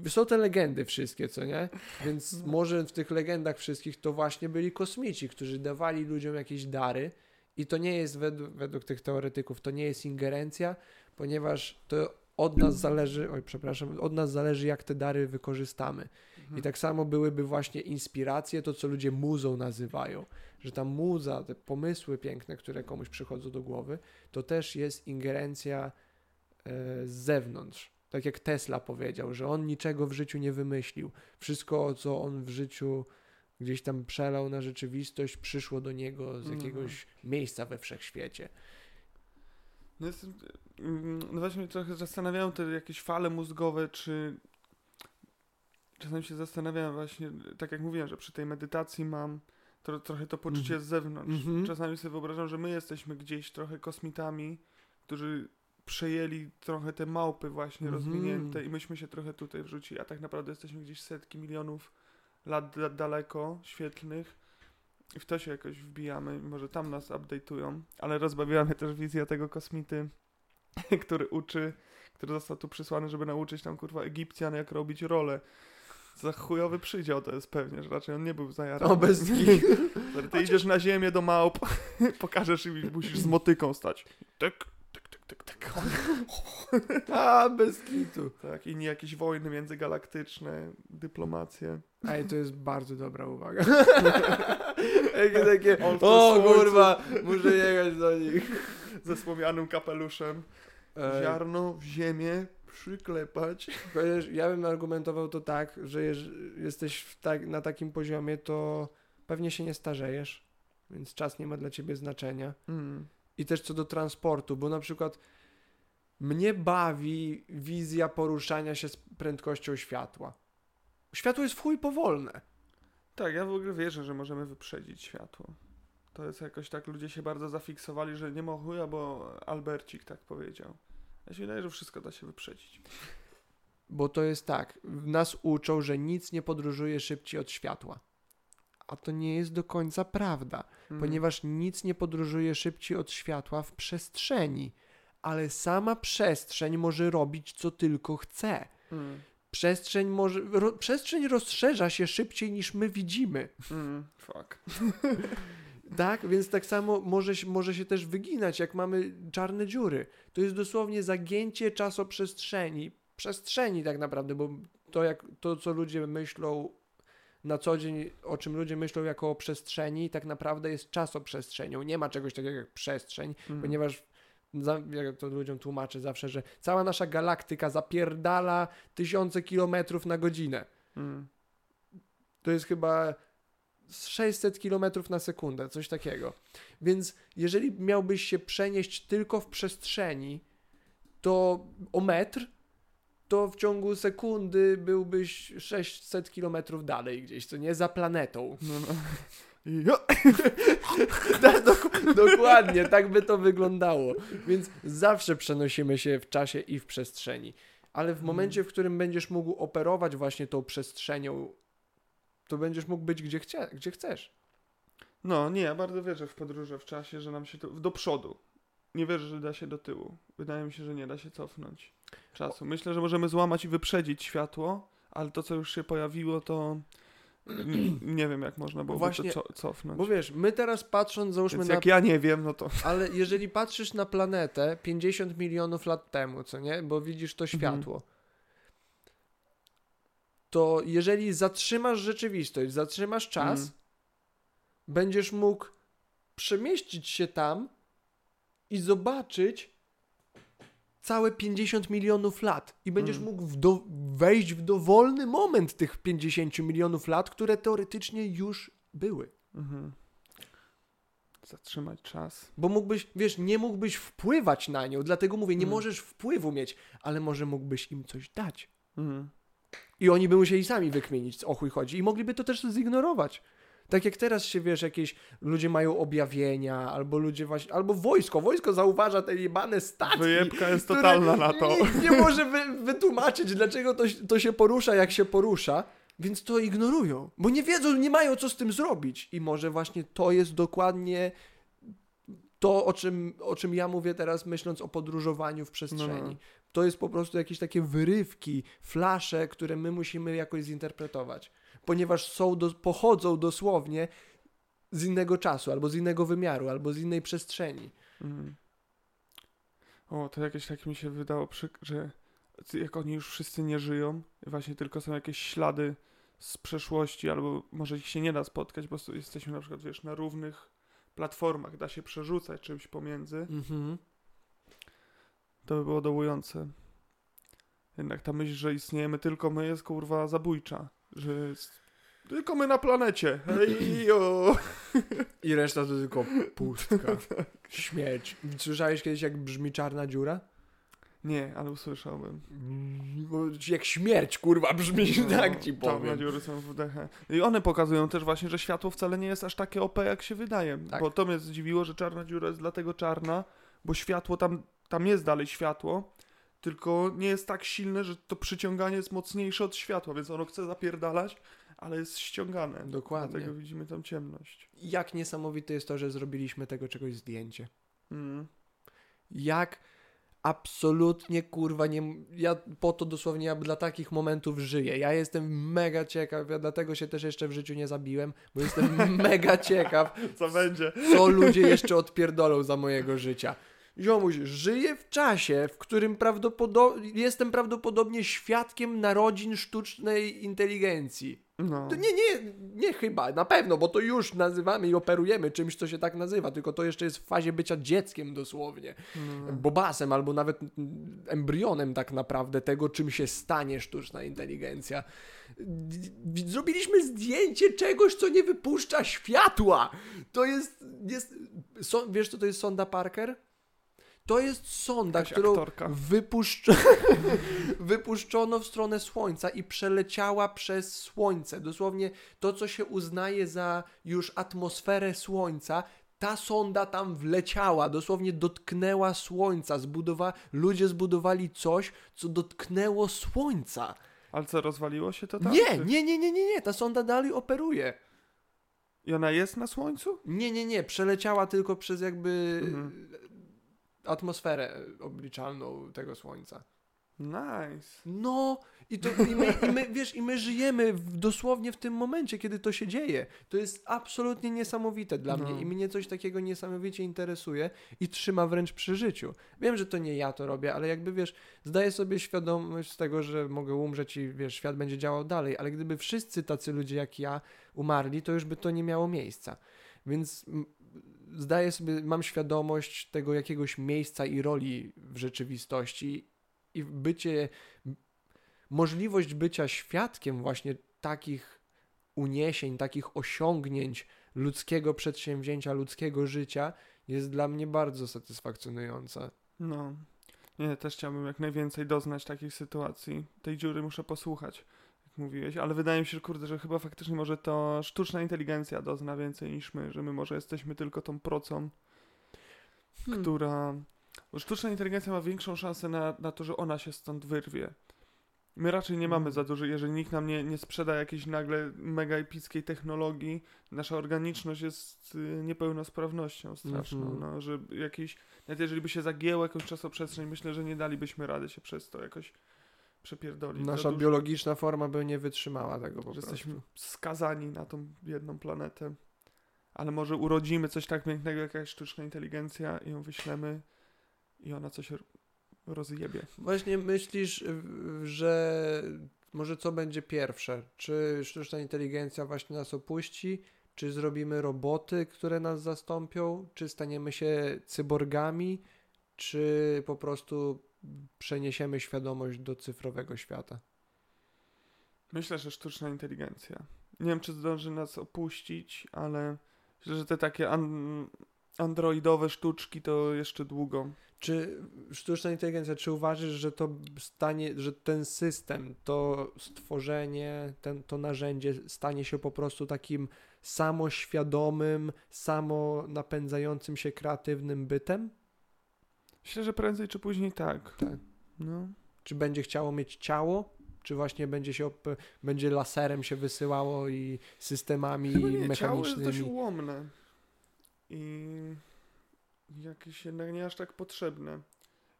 są te legendy wszystkie, co nie? Więc może w tych legendach wszystkich to właśnie byli kosmici, którzy dawali ludziom jakieś dary i to nie jest według, według tych teoretyków, to nie jest ingerencja, ponieważ to od nas zależy, oj przepraszam, od nas zależy jak te dary wykorzystamy. I tak samo byłyby właśnie inspiracje, to co ludzie muzą nazywają, że ta muza, te pomysły piękne, które komuś przychodzą do głowy, to też jest ingerencja e, z zewnątrz tak jak Tesla powiedział, że on niczego w życiu nie wymyślił. Wszystko, co on w życiu gdzieś tam przelał na rzeczywistość, przyszło do niego z jakiegoś mm. miejsca we wszechświecie. No, jestem, mm, no właśnie trochę zastanawiałem te jakieś fale mózgowe, czy czasem się zastanawiałem właśnie, tak jak mówiłem, że przy tej medytacji mam to, trochę to poczucie mm. z zewnątrz. Mm -hmm. Czasami sobie wyobrażam, że my jesteśmy gdzieś trochę kosmitami, którzy przejęli trochę te małpy właśnie mm -hmm. rozwinięte i myśmy się trochę tutaj wrzucili, a tak naprawdę jesteśmy gdzieś setki milionów lat, lat daleko, świetlnych i w to się jakoś wbijamy, może tam nas update'ują, ale rozbawiła mnie też wizja tego kosmity, który uczy, który został tu przysłany, żeby nauczyć tam kurwa Egipcjan jak robić rolę. Za chujowy przydział to jest pewnie, że raczej on nie był zajarany. O, bez Ty idziesz na ziemię do małp, pokażesz im i musisz z motyką stać. Tak, tak, tak. A, bez kitu. Tak, i nie jakieś wojny międzygalaktyczne, dyplomacje. Ej, to jest bardzo dobra uwaga. Takie, o kurwa, muszę jechać do nich. Ze słomianym kapeluszem. Ej. Ziarno w ziemię przyklepać. Chociaż ja bym argumentował to tak, że jesteś tak, na takim poziomie, to pewnie się nie starzejesz, więc czas nie ma dla ciebie znaczenia. Mm i też co do transportu, bo na przykład mnie bawi wizja poruszania się z prędkością światła. Światło jest w chuj powolne. Tak, ja w ogóle wierzę, że możemy wyprzedzić światło. To jest jakoś tak, ludzie się bardzo zafiksowali, że nie ma chuja, bo Albercik tak powiedział. Ja się wydaje, że wszystko da się wyprzedzić. Bo to jest tak, nas uczą, że nic nie podróżuje szybciej od światła. A to nie jest do końca prawda, mhm. ponieważ nic nie podróżuje szybciej od światła w przestrzeni, ale sama przestrzeń może robić co tylko chce. Mhm. Przestrzeń, może, ro, przestrzeń rozszerza się szybciej niż my widzimy. Mm, fuck. tak, więc tak samo może, może się też wyginać, jak mamy czarne dziury. To jest dosłownie zagięcie czasoprzestrzeni. Przestrzeni tak naprawdę, bo to, jak, to co ludzie myślą na co dzień, o czym ludzie myślą jako o przestrzeni, tak naprawdę jest czasoprzestrzenią. Nie ma czegoś takiego jak przestrzeń, mm. ponieważ jak to ludziom tłumaczę zawsze, że cała nasza galaktyka zapierdala tysiące kilometrów na godzinę. Mm. To jest chyba 600 kilometrów na sekundę, coś takiego. Więc jeżeli miałbyś się przenieść tylko w przestrzeni, to o metr, to w ciągu sekundy byłbyś 600 kilometrów dalej gdzieś, co nie za planetą. No, no. tak, dokładnie, tak by to wyglądało. Więc zawsze przenosimy się w czasie i w przestrzeni. Ale w momencie, w którym będziesz mógł operować właśnie tą przestrzenią, to będziesz mógł być gdzie, chcie, gdzie chcesz. No, nie, ja bardzo wierzę w podróże w czasie, że nam się to do przodu. nie wierzę, że da się do tyłu. Wydaje mi się, że nie da się cofnąć czasu. Myślę, że możemy złamać i wyprzedzić światło, ale to, co już się pojawiło, to nie wiem, jak można byłoby Właśnie, to co- cofnąć. Bo wiesz, my teraz patrząc, załóżmy Więc na... jak ja nie wiem, no to... Ale jeżeli patrzysz na planetę 50 milionów lat temu, co nie? Bo widzisz to Mhm. światło. To jeżeli zatrzymasz rzeczywistość, zatrzymasz czas, Mm. będziesz mógł przemieścić się tam i zobaczyć całe 50 milionów lat. I będziesz Mm. mógł w do, wejść w dowolny moment tych 50 milionów lat, które teoretycznie już były. Mhm. Zatrzymać czas. Bo mógłbyś, wiesz, nie mógłbyś wpływać na nią, dlatego mówię, nie Mm. możesz wpływu mieć, ale może mógłbyś im coś dać. Mhm. I oni by musieli sami wykminić, o chuj chodzi. I mogliby to też zignorować. Tak jak teraz się, wiesz, jakieś ludzie mają objawienia, albo ludzie właśnie, albo wojsko. Wojsko zauważa te jebane statki. Wyjebka jest totalna na to. Nikt nie może wy, wytłumaczyć, dlaczego to, to się porusza, jak się porusza. Więc to ignorują, bo nie wiedzą, nie mają co z tym zrobić. I może właśnie to jest dokładnie to, o czym, o czym ja mówię teraz, myśląc o podróżowaniu w przestrzeni. No, no. To jest po prostu jakieś takie wyrywki, flasze, które my musimy jakoś zinterpretować. Ponieważ są do, pochodzą dosłownie z innego czasu, albo z innego wymiaru, albo z innej przestrzeni. Mhm. O, to jakieś tak mi się wydało, że jak oni już wszyscy nie żyją, właśnie tylko są jakieś ślady z przeszłości, albo może ich się nie da spotkać, bo jesteśmy na przykład, wiesz, na równych platformach, da się przerzucać czymś pomiędzy, Mhm. to by było dołujące. Jednak ta myśl, że istniejemy tylko my jest kurwa zabójcza, że jest tylko my na planecie. Hejo! I reszta to tylko pustka. Śmierć. Słyszałeś kiedyś, jak brzmi czarna dziura? Nie, ale usłyszałbym. Bo Jak śmierć, kurwa, brzmi, tak ci Czarne powiem. dziury są w dechę. I one pokazują też właśnie, że światło wcale nie jest aż takie OP, jak się wydaje. Tak. Bo to mnie zdziwiło, że czarna dziura jest dlatego czarna, bo światło tam, tam jest dalej światło, tylko nie jest tak silne, że to przyciąganie jest mocniejsze od światła, więc ono chce zapierdalać, ale jest ściągane. Dokładnie. Dlatego widzimy tam ciemność. Jak niesamowite jest to, że zrobiliśmy tego czegoś zdjęcie. Mm. Jak absolutnie, kurwa, nie... Ja po to dosłownie, ja dla takich momentów żyję. Ja jestem mega ciekaw, ja dlatego się też jeszcze w życiu nie zabiłem, bo jestem mega ciekaw, Co będzie? co ludzie jeszcze odpierdolą za mojego życia. Ziomuś, żyję w czasie, w którym prawdopodobnie jestem prawdopodobnie świadkiem narodzin sztucznej inteligencji. No. To nie, nie, nie chyba, na pewno, bo to już nazywamy i operujemy czymś, co się tak nazywa, tylko to jeszcze jest w fazie bycia dzieckiem dosłownie. No. Bobasem albo nawet embrionem tak naprawdę tego, czym się stanie sztuczna inteligencja. Zrobiliśmy zdjęcie czegoś, co nie wypuszcza światła. To jest, jest so, wiesz co to jest sonda Parker? To jest sonda, Jakaś którą aktorka. wypuszczo... wypuszczono w stronę Słońca i przeleciała przez Słońce. Dosłownie to, co się uznaje za już atmosferę Słońca, ta sonda tam wleciała, dosłownie dotknęła Słońca. Zbudowa... Ludzie zbudowali coś, co dotknęło Słońca. Ale co, rozwaliło się to tam? Nie, nie, nie, nie, nie, nie, ta sonda dalej operuje. I ona jest na słońcu? Nie, nie, nie, przeleciała tylko przez jakby Mhm. Atmosferę obliczalną tego Słońca. Nice. No, i, to, i, my, i my, wiesz, i my żyjemy w, dosłownie w tym momencie, kiedy to się dzieje. To jest absolutnie niesamowite dla No. mnie i mnie coś takiego niesamowicie interesuje i trzyma wręcz przy życiu. Wiem, że to nie ja to robię, ale jakby, wiesz, zdaję sobie świadomość z tego, że mogę umrzeć i, wiesz, świat będzie działał dalej, ale gdyby wszyscy tacy ludzie jak ja umarli, to już by to nie miało miejsca. Więc zdaję sobie, mam świadomość tego jakiegoś miejsca i roli w rzeczywistości i bycie, możliwość bycia świadkiem właśnie takich uniesień, takich osiągnięć ludzkiego przedsięwzięcia, ludzkiego życia jest dla mnie bardzo satysfakcjonująca. No. Nie, też chciałbym jak najwięcej doznać takich sytuacji. Tej dziury muszę posłuchać, mówiłeś, ale wydaje mi się, kurde, że chyba faktycznie może to sztuczna inteligencja dozna więcej niż my, że my może jesteśmy tylko tą procą, Hmm. która... Bo sztuczna inteligencja ma większą szansę na, na to, że ona się stąd wyrwie. My raczej nie mamy Mhm. za dużo, jeżeli nikt nam nie, nie sprzeda jakiejś nagle mega epickiej technologii, nasza organiczność jest y, niepełnosprawnością straszną, Mhm. no, że jakiś, nawet jeżeli by się zagięło jakąś czasoprzestrzeń, myślę, że nie dalibyśmy rady się przez to jakoś przepierdolić. Za Nasza dużo- biologiczna forma by nie wytrzymała tego po prostu. jesteśmy skazani na tą jedną planetę. Ale może urodzimy coś tak pięknego, jak jakaś sztuczna inteligencja i ją wyślemy i ona coś rozjebie. Właśnie myślisz, że może co będzie pierwsze? Czy sztuczna inteligencja właśnie nas opuści? Czy zrobimy roboty, które nas zastąpią? Czy staniemy się cyborgami? Czy po prostu przeniesiemy świadomość do cyfrowego świata? Myślę, że sztuczna inteligencja. Nie wiem, czy zdąży nas opuścić, ale myślę, że te takie an- androidowe sztuczki to jeszcze długo. Czy sztuczna inteligencja, czy uważasz, że to stanie, że ten system, to stworzenie, ten, to narzędzie stanie się po prostu takim samoświadomym, samo napędzającym się kreatywnym bytem? Myślę, że prędzej czy później tak. Tak. No. Czy będzie chciało mieć ciało? Czy właśnie będzie się będzie laserem się wysyłało i systemami Chyba nie, ciało jest dość mechanicznymi? ułomne. I jakieś jednak nie aż tak potrzebne.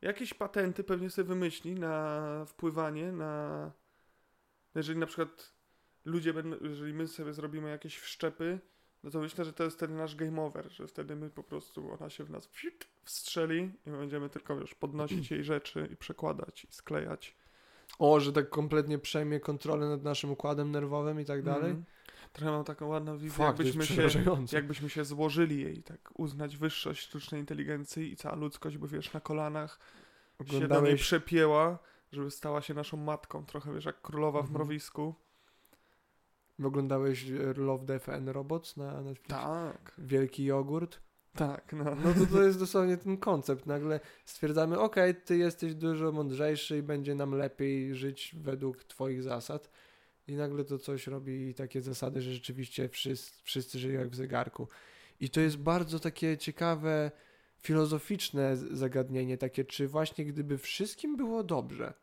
Jakieś patenty pewnie sobie wymyśli na wpływanie na... Jeżeli na przykład ludzie będą, jeżeli my sobie zrobimy jakieś wszczepy, no to myślę, że to jest wtedy nasz game over, że wtedy my po prostu, ona się w nas wstrzeli i my będziemy tylko, wiesz, podnosić jej rzeczy i przekładać i sklejać. O, że tak kompletnie przejmie kontrolę nad naszym układem nerwowym i tak dalej? Mhm. Trochę mam taką ładną wizję, jakbyśmy się jakbyśmy się złożyli jej, tak uznać wyższość sztucznej inteligencji i cała ludzkość by, wiesz, na kolanach się do niej Oglądałeś przepięła, żeby stała się naszą matką, trochę, wiesz, jak królowa w Mhm. mrowisku. Oglądałeś e, Love, Death and Robots na Netflixie? Tak, Wielki jogurt? tak, no. No to to jest dosłownie ten koncept. Nagle stwierdzamy, okej, ty jesteś dużo mądrzejszy i będzie nam lepiej żyć według twoich zasad. I nagle to coś robi takie zasady, że rzeczywiście wszyscy, wszyscy żyją jak w zegarku. I to jest bardzo takie ciekawe, filozoficzne zagadnienie, takie, czy właśnie gdyby wszystkim było dobrze,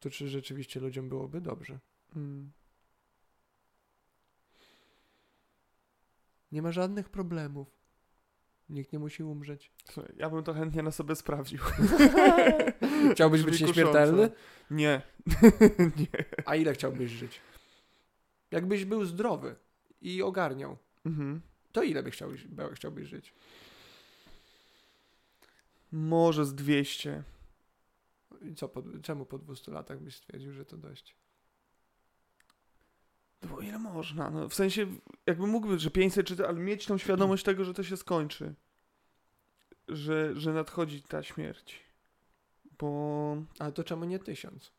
to czy rzeczywiście ludziom byłoby dobrze? Mm. Nie ma żadnych problemów. Nikt nie musi umrzeć. Ja bym to chętnie na sobie sprawdził. Chciałbyś być nieśmiertelny? Nie. nie. A ile chciałbyś żyć? Jakbyś był zdrowy i ogarniał, Mhm. to ile byś chciałbyś, chciałbyś żyć? Może z 200. I co, po, czemu po 200 latach byś stwierdził, że to dość? No bo ile można? No, w sensie, jakby mógł być, że 500 czy to, ale mieć tą świadomość tego, że to się skończy. Że, że nadchodzi ta śmierć. Bo Ale to czemu nie tysiąc?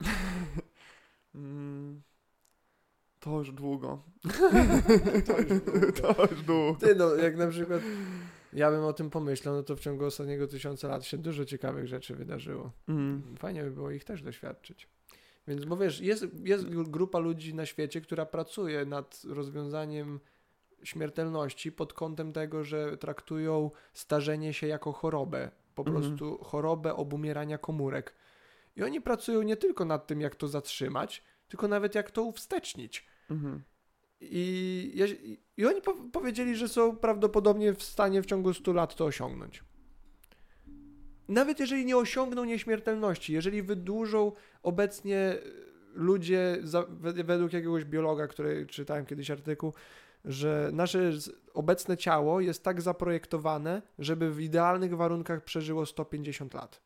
Mm, to już długo. To już długo. to już długo. Ty no, jak na przykład ja bym o tym pomyślał, no to w ciągu ostatniego tysiąca lat się dużo ciekawych rzeczy wydarzyło. Mm. Fajnie by było ich też doświadczyć. Więc, bo wiesz, jest, jest grupa ludzi na świecie, która pracuje nad rozwiązaniem śmiertelności pod kątem tego, że traktują starzenie się jako chorobę. Po Mhm. prostu chorobę obumierania komórek. I oni pracują nie tylko nad tym, jak to zatrzymać, tylko nawet jak to uwstecznić. Mhm. I, i oni po, powiedzieli, że są prawdopodobnie w stanie w ciągu 100 lat to osiągnąć. Nawet jeżeli nie osiągną nieśmiertelności, jeżeli wydłużą obecnie e, ludzie, za, wed- według jakiegoś biologa, który czytałem kiedyś artykuł, że nasze obecne ciało jest tak zaprojektowane, żeby w idealnych warunkach przeżyło 150 lat.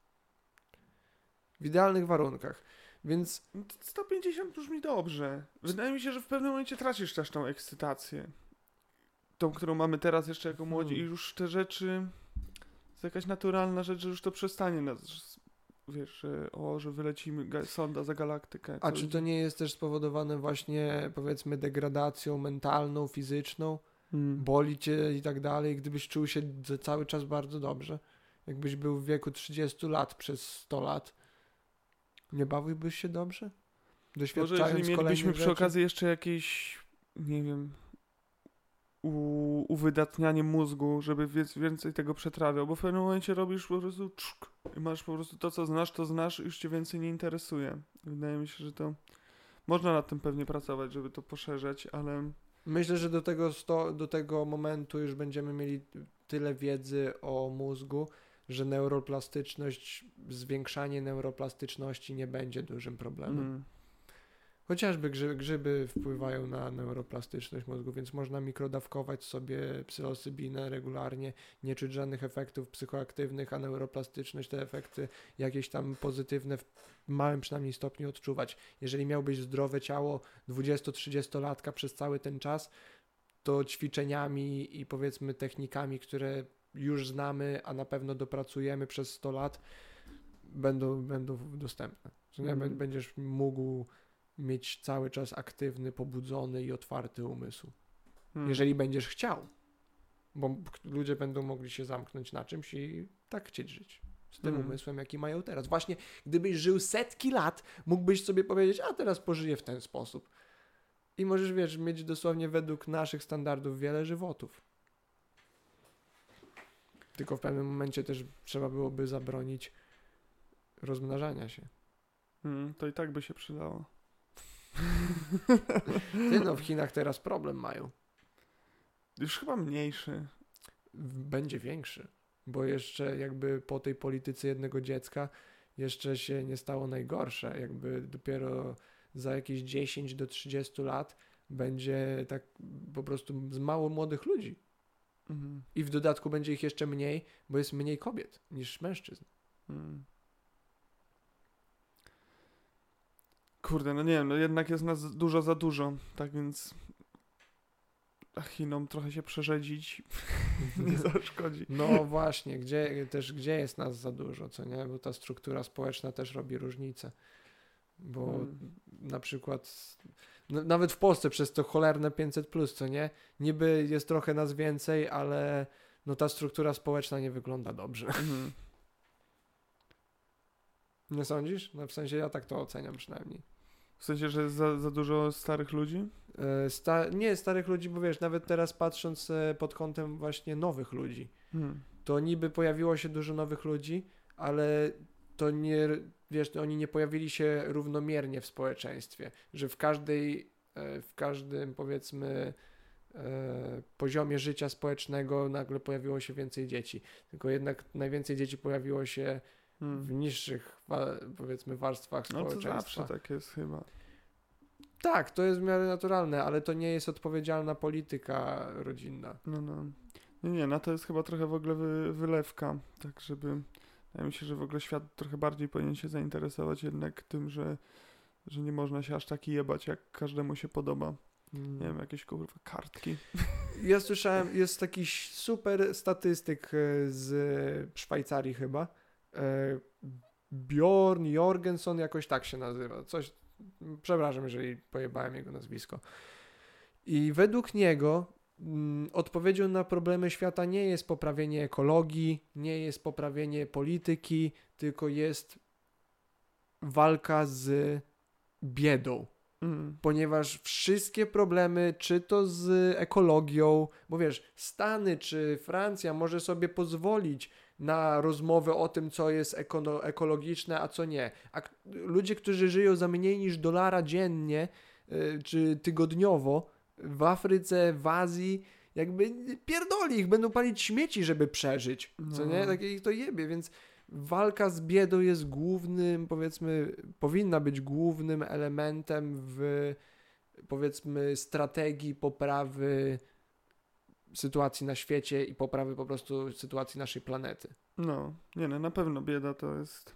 W idealnych warunkach. Więc 150 brzmi dobrze. Wydaje mi się, że w pewnym momencie tracisz też tą ekscytację. Tą, którą mamy teraz jeszcze jako młodzi. I Hmm. już te rzeczy... To jakaś naturalna rzecz, że już to przestanie nas... Wiesz, że, o, że wylecimy sonda za galaktykę. A czy to nie jest też spowodowane właśnie, powiedzmy, degradacją mentalną, fizyczną? Mm. Boli cię i tak dalej, gdybyś czuł się cały czas bardzo dobrze? Jakbyś był w wieku 30 lat przez 100 lat, nie bawiłbyś się dobrze? Może Doświadczając jeżeli mielibyśmy przy okazji jeszcze jakieś, nie wiem, u, uwydatnianie mózgu, żeby więcej tego przetrawiał, bo w pewnym momencie robisz po prostu czuk i masz po prostu to, co znasz, to znasz i już cię więcej nie interesuje. Wydaje mi się, że to można nad tym pewnie pracować, żeby to poszerzać, ale Myślę, że do tego, sto, do tego momentu już będziemy mieli tyle wiedzy o mózgu, że neuroplastyczność, zwiększanie neuroplastyczności nie będzie dużym problemem. mm, Chociażby grzyby, grzyby wpływają na neuroplastyczność mózgu, więc można mikrodawkować sobie psylocybinę regularnie, nie czuć żadnych efektów psychoaktywnych, a neuroplastyczność, te efekty jakieś tam pozytywne w małym przynajmniej stopniu odczuwać. Jeżeli miałbyś zdrowe ciało 20-30-latka przez cały ten czas, to ćwiczeniami i powiedzmy technikami, które już znamy, a na pewno dopracujemy przez 100 lat, będą, będą dostępne. Że Mhm. będziesz mógł mieć cały czas aktywny, pobudzony i otwarty umysł. mm. Jeżeli będziesz chciał. Bo ludzie będą mogli się zamknąć na czymś i tak chcieć żyć. Z tym Mhm. umysłem, jaki mają teraz. Właśnie, gdybyś żył setki lat, mógłbyś sobie powiedzieć, a teraz pożyję w ten sposób. I możesz, wiesz, mieć dosłownie według naszych standardów wiele żywotów. Tylko w pewnym momencie też trzeba byłoby zabronić rozmnażania się. Mm, to i tak by się przydało. Ty no, w Chinach teraz problem mają. Już chyba mniejszy. będzie większy, bo jeszcze jakby po tej polityce jednego dziecka jeszcze się nie stało najgorsze, jakby dopiero za jakieś 10 do 30 lat będzie tak po prostu z mało młodych ludzi Mhm. i w dodatku będzie ich jeszcze mniej, bo jest mniej kobiet niż mężczyzn. Mm. Kurde, no nie wiem, no jednak jest nas dużo za dużo, tak więc Chinom trochę się przerzedzić nie zaszkodzi. No właśnie, gdzie też gdzie jest nas za dużo, co nie? Bo ta struktura społeczna też robi różnicę. Bo Mm. na przykład no, nawet w Polsce przez to cholerne 500 plus, co nie? Niby jest trochę nas więcej, ale no ta struktura społeczna nie wygląda dobrze. Mhm. Nie sądzisz? No w sensie ja tak to oceniam przynajmniej. W sensie, że za, za dużo starych ludzi? E, Sta nie starych ludzi, bo wiesz, nawet teraz patrząc e, pod kątem właśnie nowych ludzi, Hmm. to niby pojawiło się dużo nowych ludzi, ale to nie, wiesz, oni nie pojawili się równomiernie w społeczeństwie, że w każdej, e, w każdym powiedzmy poziomie życia społecznego nagle pojawiło się więcej dzieci. Tylko jednak najwięcej dzieci pojawiło się w niższych powiedzmy warstwach No to społeczeństwa. zawsze tak jest chyba. Tak, to jest w miarę naturalne, ale to nie jest odpowiedzialna polityka rodzinna. No, no. Nie, nie, na to jest chyba trochę w ogóle wy, wylewka, tak żeby, wydaje mi się, że w ogóle świat trochę bardziej powinien się zainteresować jednak tym, że, że nie można się aż tak jebać, jak każdemu się podoba. Mm. Nie wiem, jakieś kurwa kartki. Ja słyszałem, jest taki super statystyk e, z Szwajcarii chyba. E, Bjorn Jorgenson, jakoś tak się nazywa. Coś, przepraszam, jeżeli pojebałem jego nazwisko. I według niego mm, odpowiedzią na problemy świata nie jest poprawienie ekologii, nie jest poprawienie polityki, tylko jest walka z biedą Mm. ponieważ wszystkie problemy, czy to z ekologią, bo wiesz, Stany czy Francja może sobie pozwolić na rozmowę o tym, co jest ekono- ekologiczne, a co nie. A ludzie, którzy żyją za mniej niż dolara dziennie y, czy tygodniowo w Afryce, w Azji, jakby pierdoli ich, będą palić śmieci, żeby przeżyć. Co No. nie? Takie ich to jebie, więc walka z biedą jest głównym, powiedzmy, powinna być głównym elementem w, powiedzmy, strategii poprawy sytuacji na świecie i poprawy po prostu sytuacji naszej planety. No, nie no, na pewno bieda to jest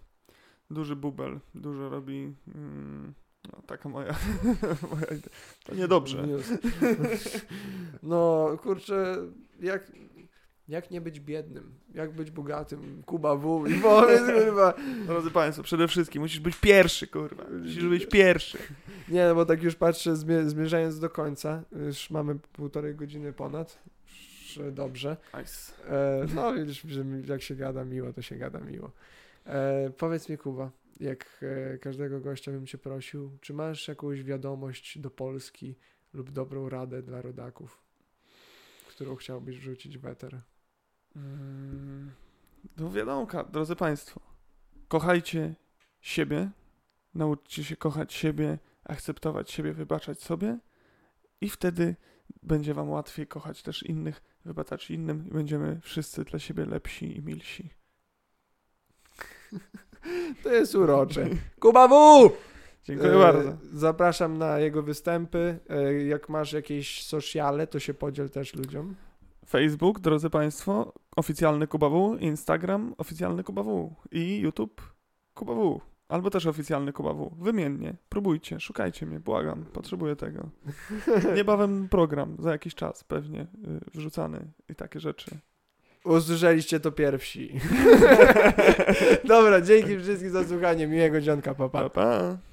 duży bubel, dużo robi, mm, no taka moja, to niedobrze. No, kurczę, jak, jak nie być biednym? Jak być bogatym? Kuba W. I powiedz, kurwa. Drodzy Państwo, przede wszystkim musisz być pierwszy, kurwa, musisz być pierwszy. Nie, no bo tak już patrzę, zmie- zmierzając do końca, już mamy półtorej godziny ponad. Dobrze. Nice. E, no, widzisz, że jak się gada miło, to się gada miło. E, powiedz mi, Kuba, jak e, każdego gościa bym cię prosił, czy masz jakąś wiadomość do Polski lub dobrą radę dla rodaków? którą chciałbyś wrzucić w eter? Mm, No wiadomka, drodzy Państwo. Kochajcie siebie, nauczcie się kochać siebie, akceptować siebie, wybaczać sobie i wtedy będzie Wam łatwiej kochać też innych, wybaczać innym i będziemy wszyscy dla siebie lepsi i milsi. To jest urocze. Kuba W! Dziękuję E, bardzo. Zapraszam na jego występy. E, Jak masz jakieś sociale, to się podziel też ludziom. Facebook, drodzy Państwo, oficjalny Kuba W, Instagram, oficjalny Kuba W i YouTube Kuba W. Albo też oficjalny Kuba W. Wymiennie. Próbujcie, szukajcie mnie, błagam. Potrzebuję tego. Niebawem program, za jakiś czas pewnie y, wrzucany i takie rzeczy. Usłyszeliście to pierwsi. Dobra, dzięki wszystkim za słuchanie. Miłego dzionka, papa. Pa, pa.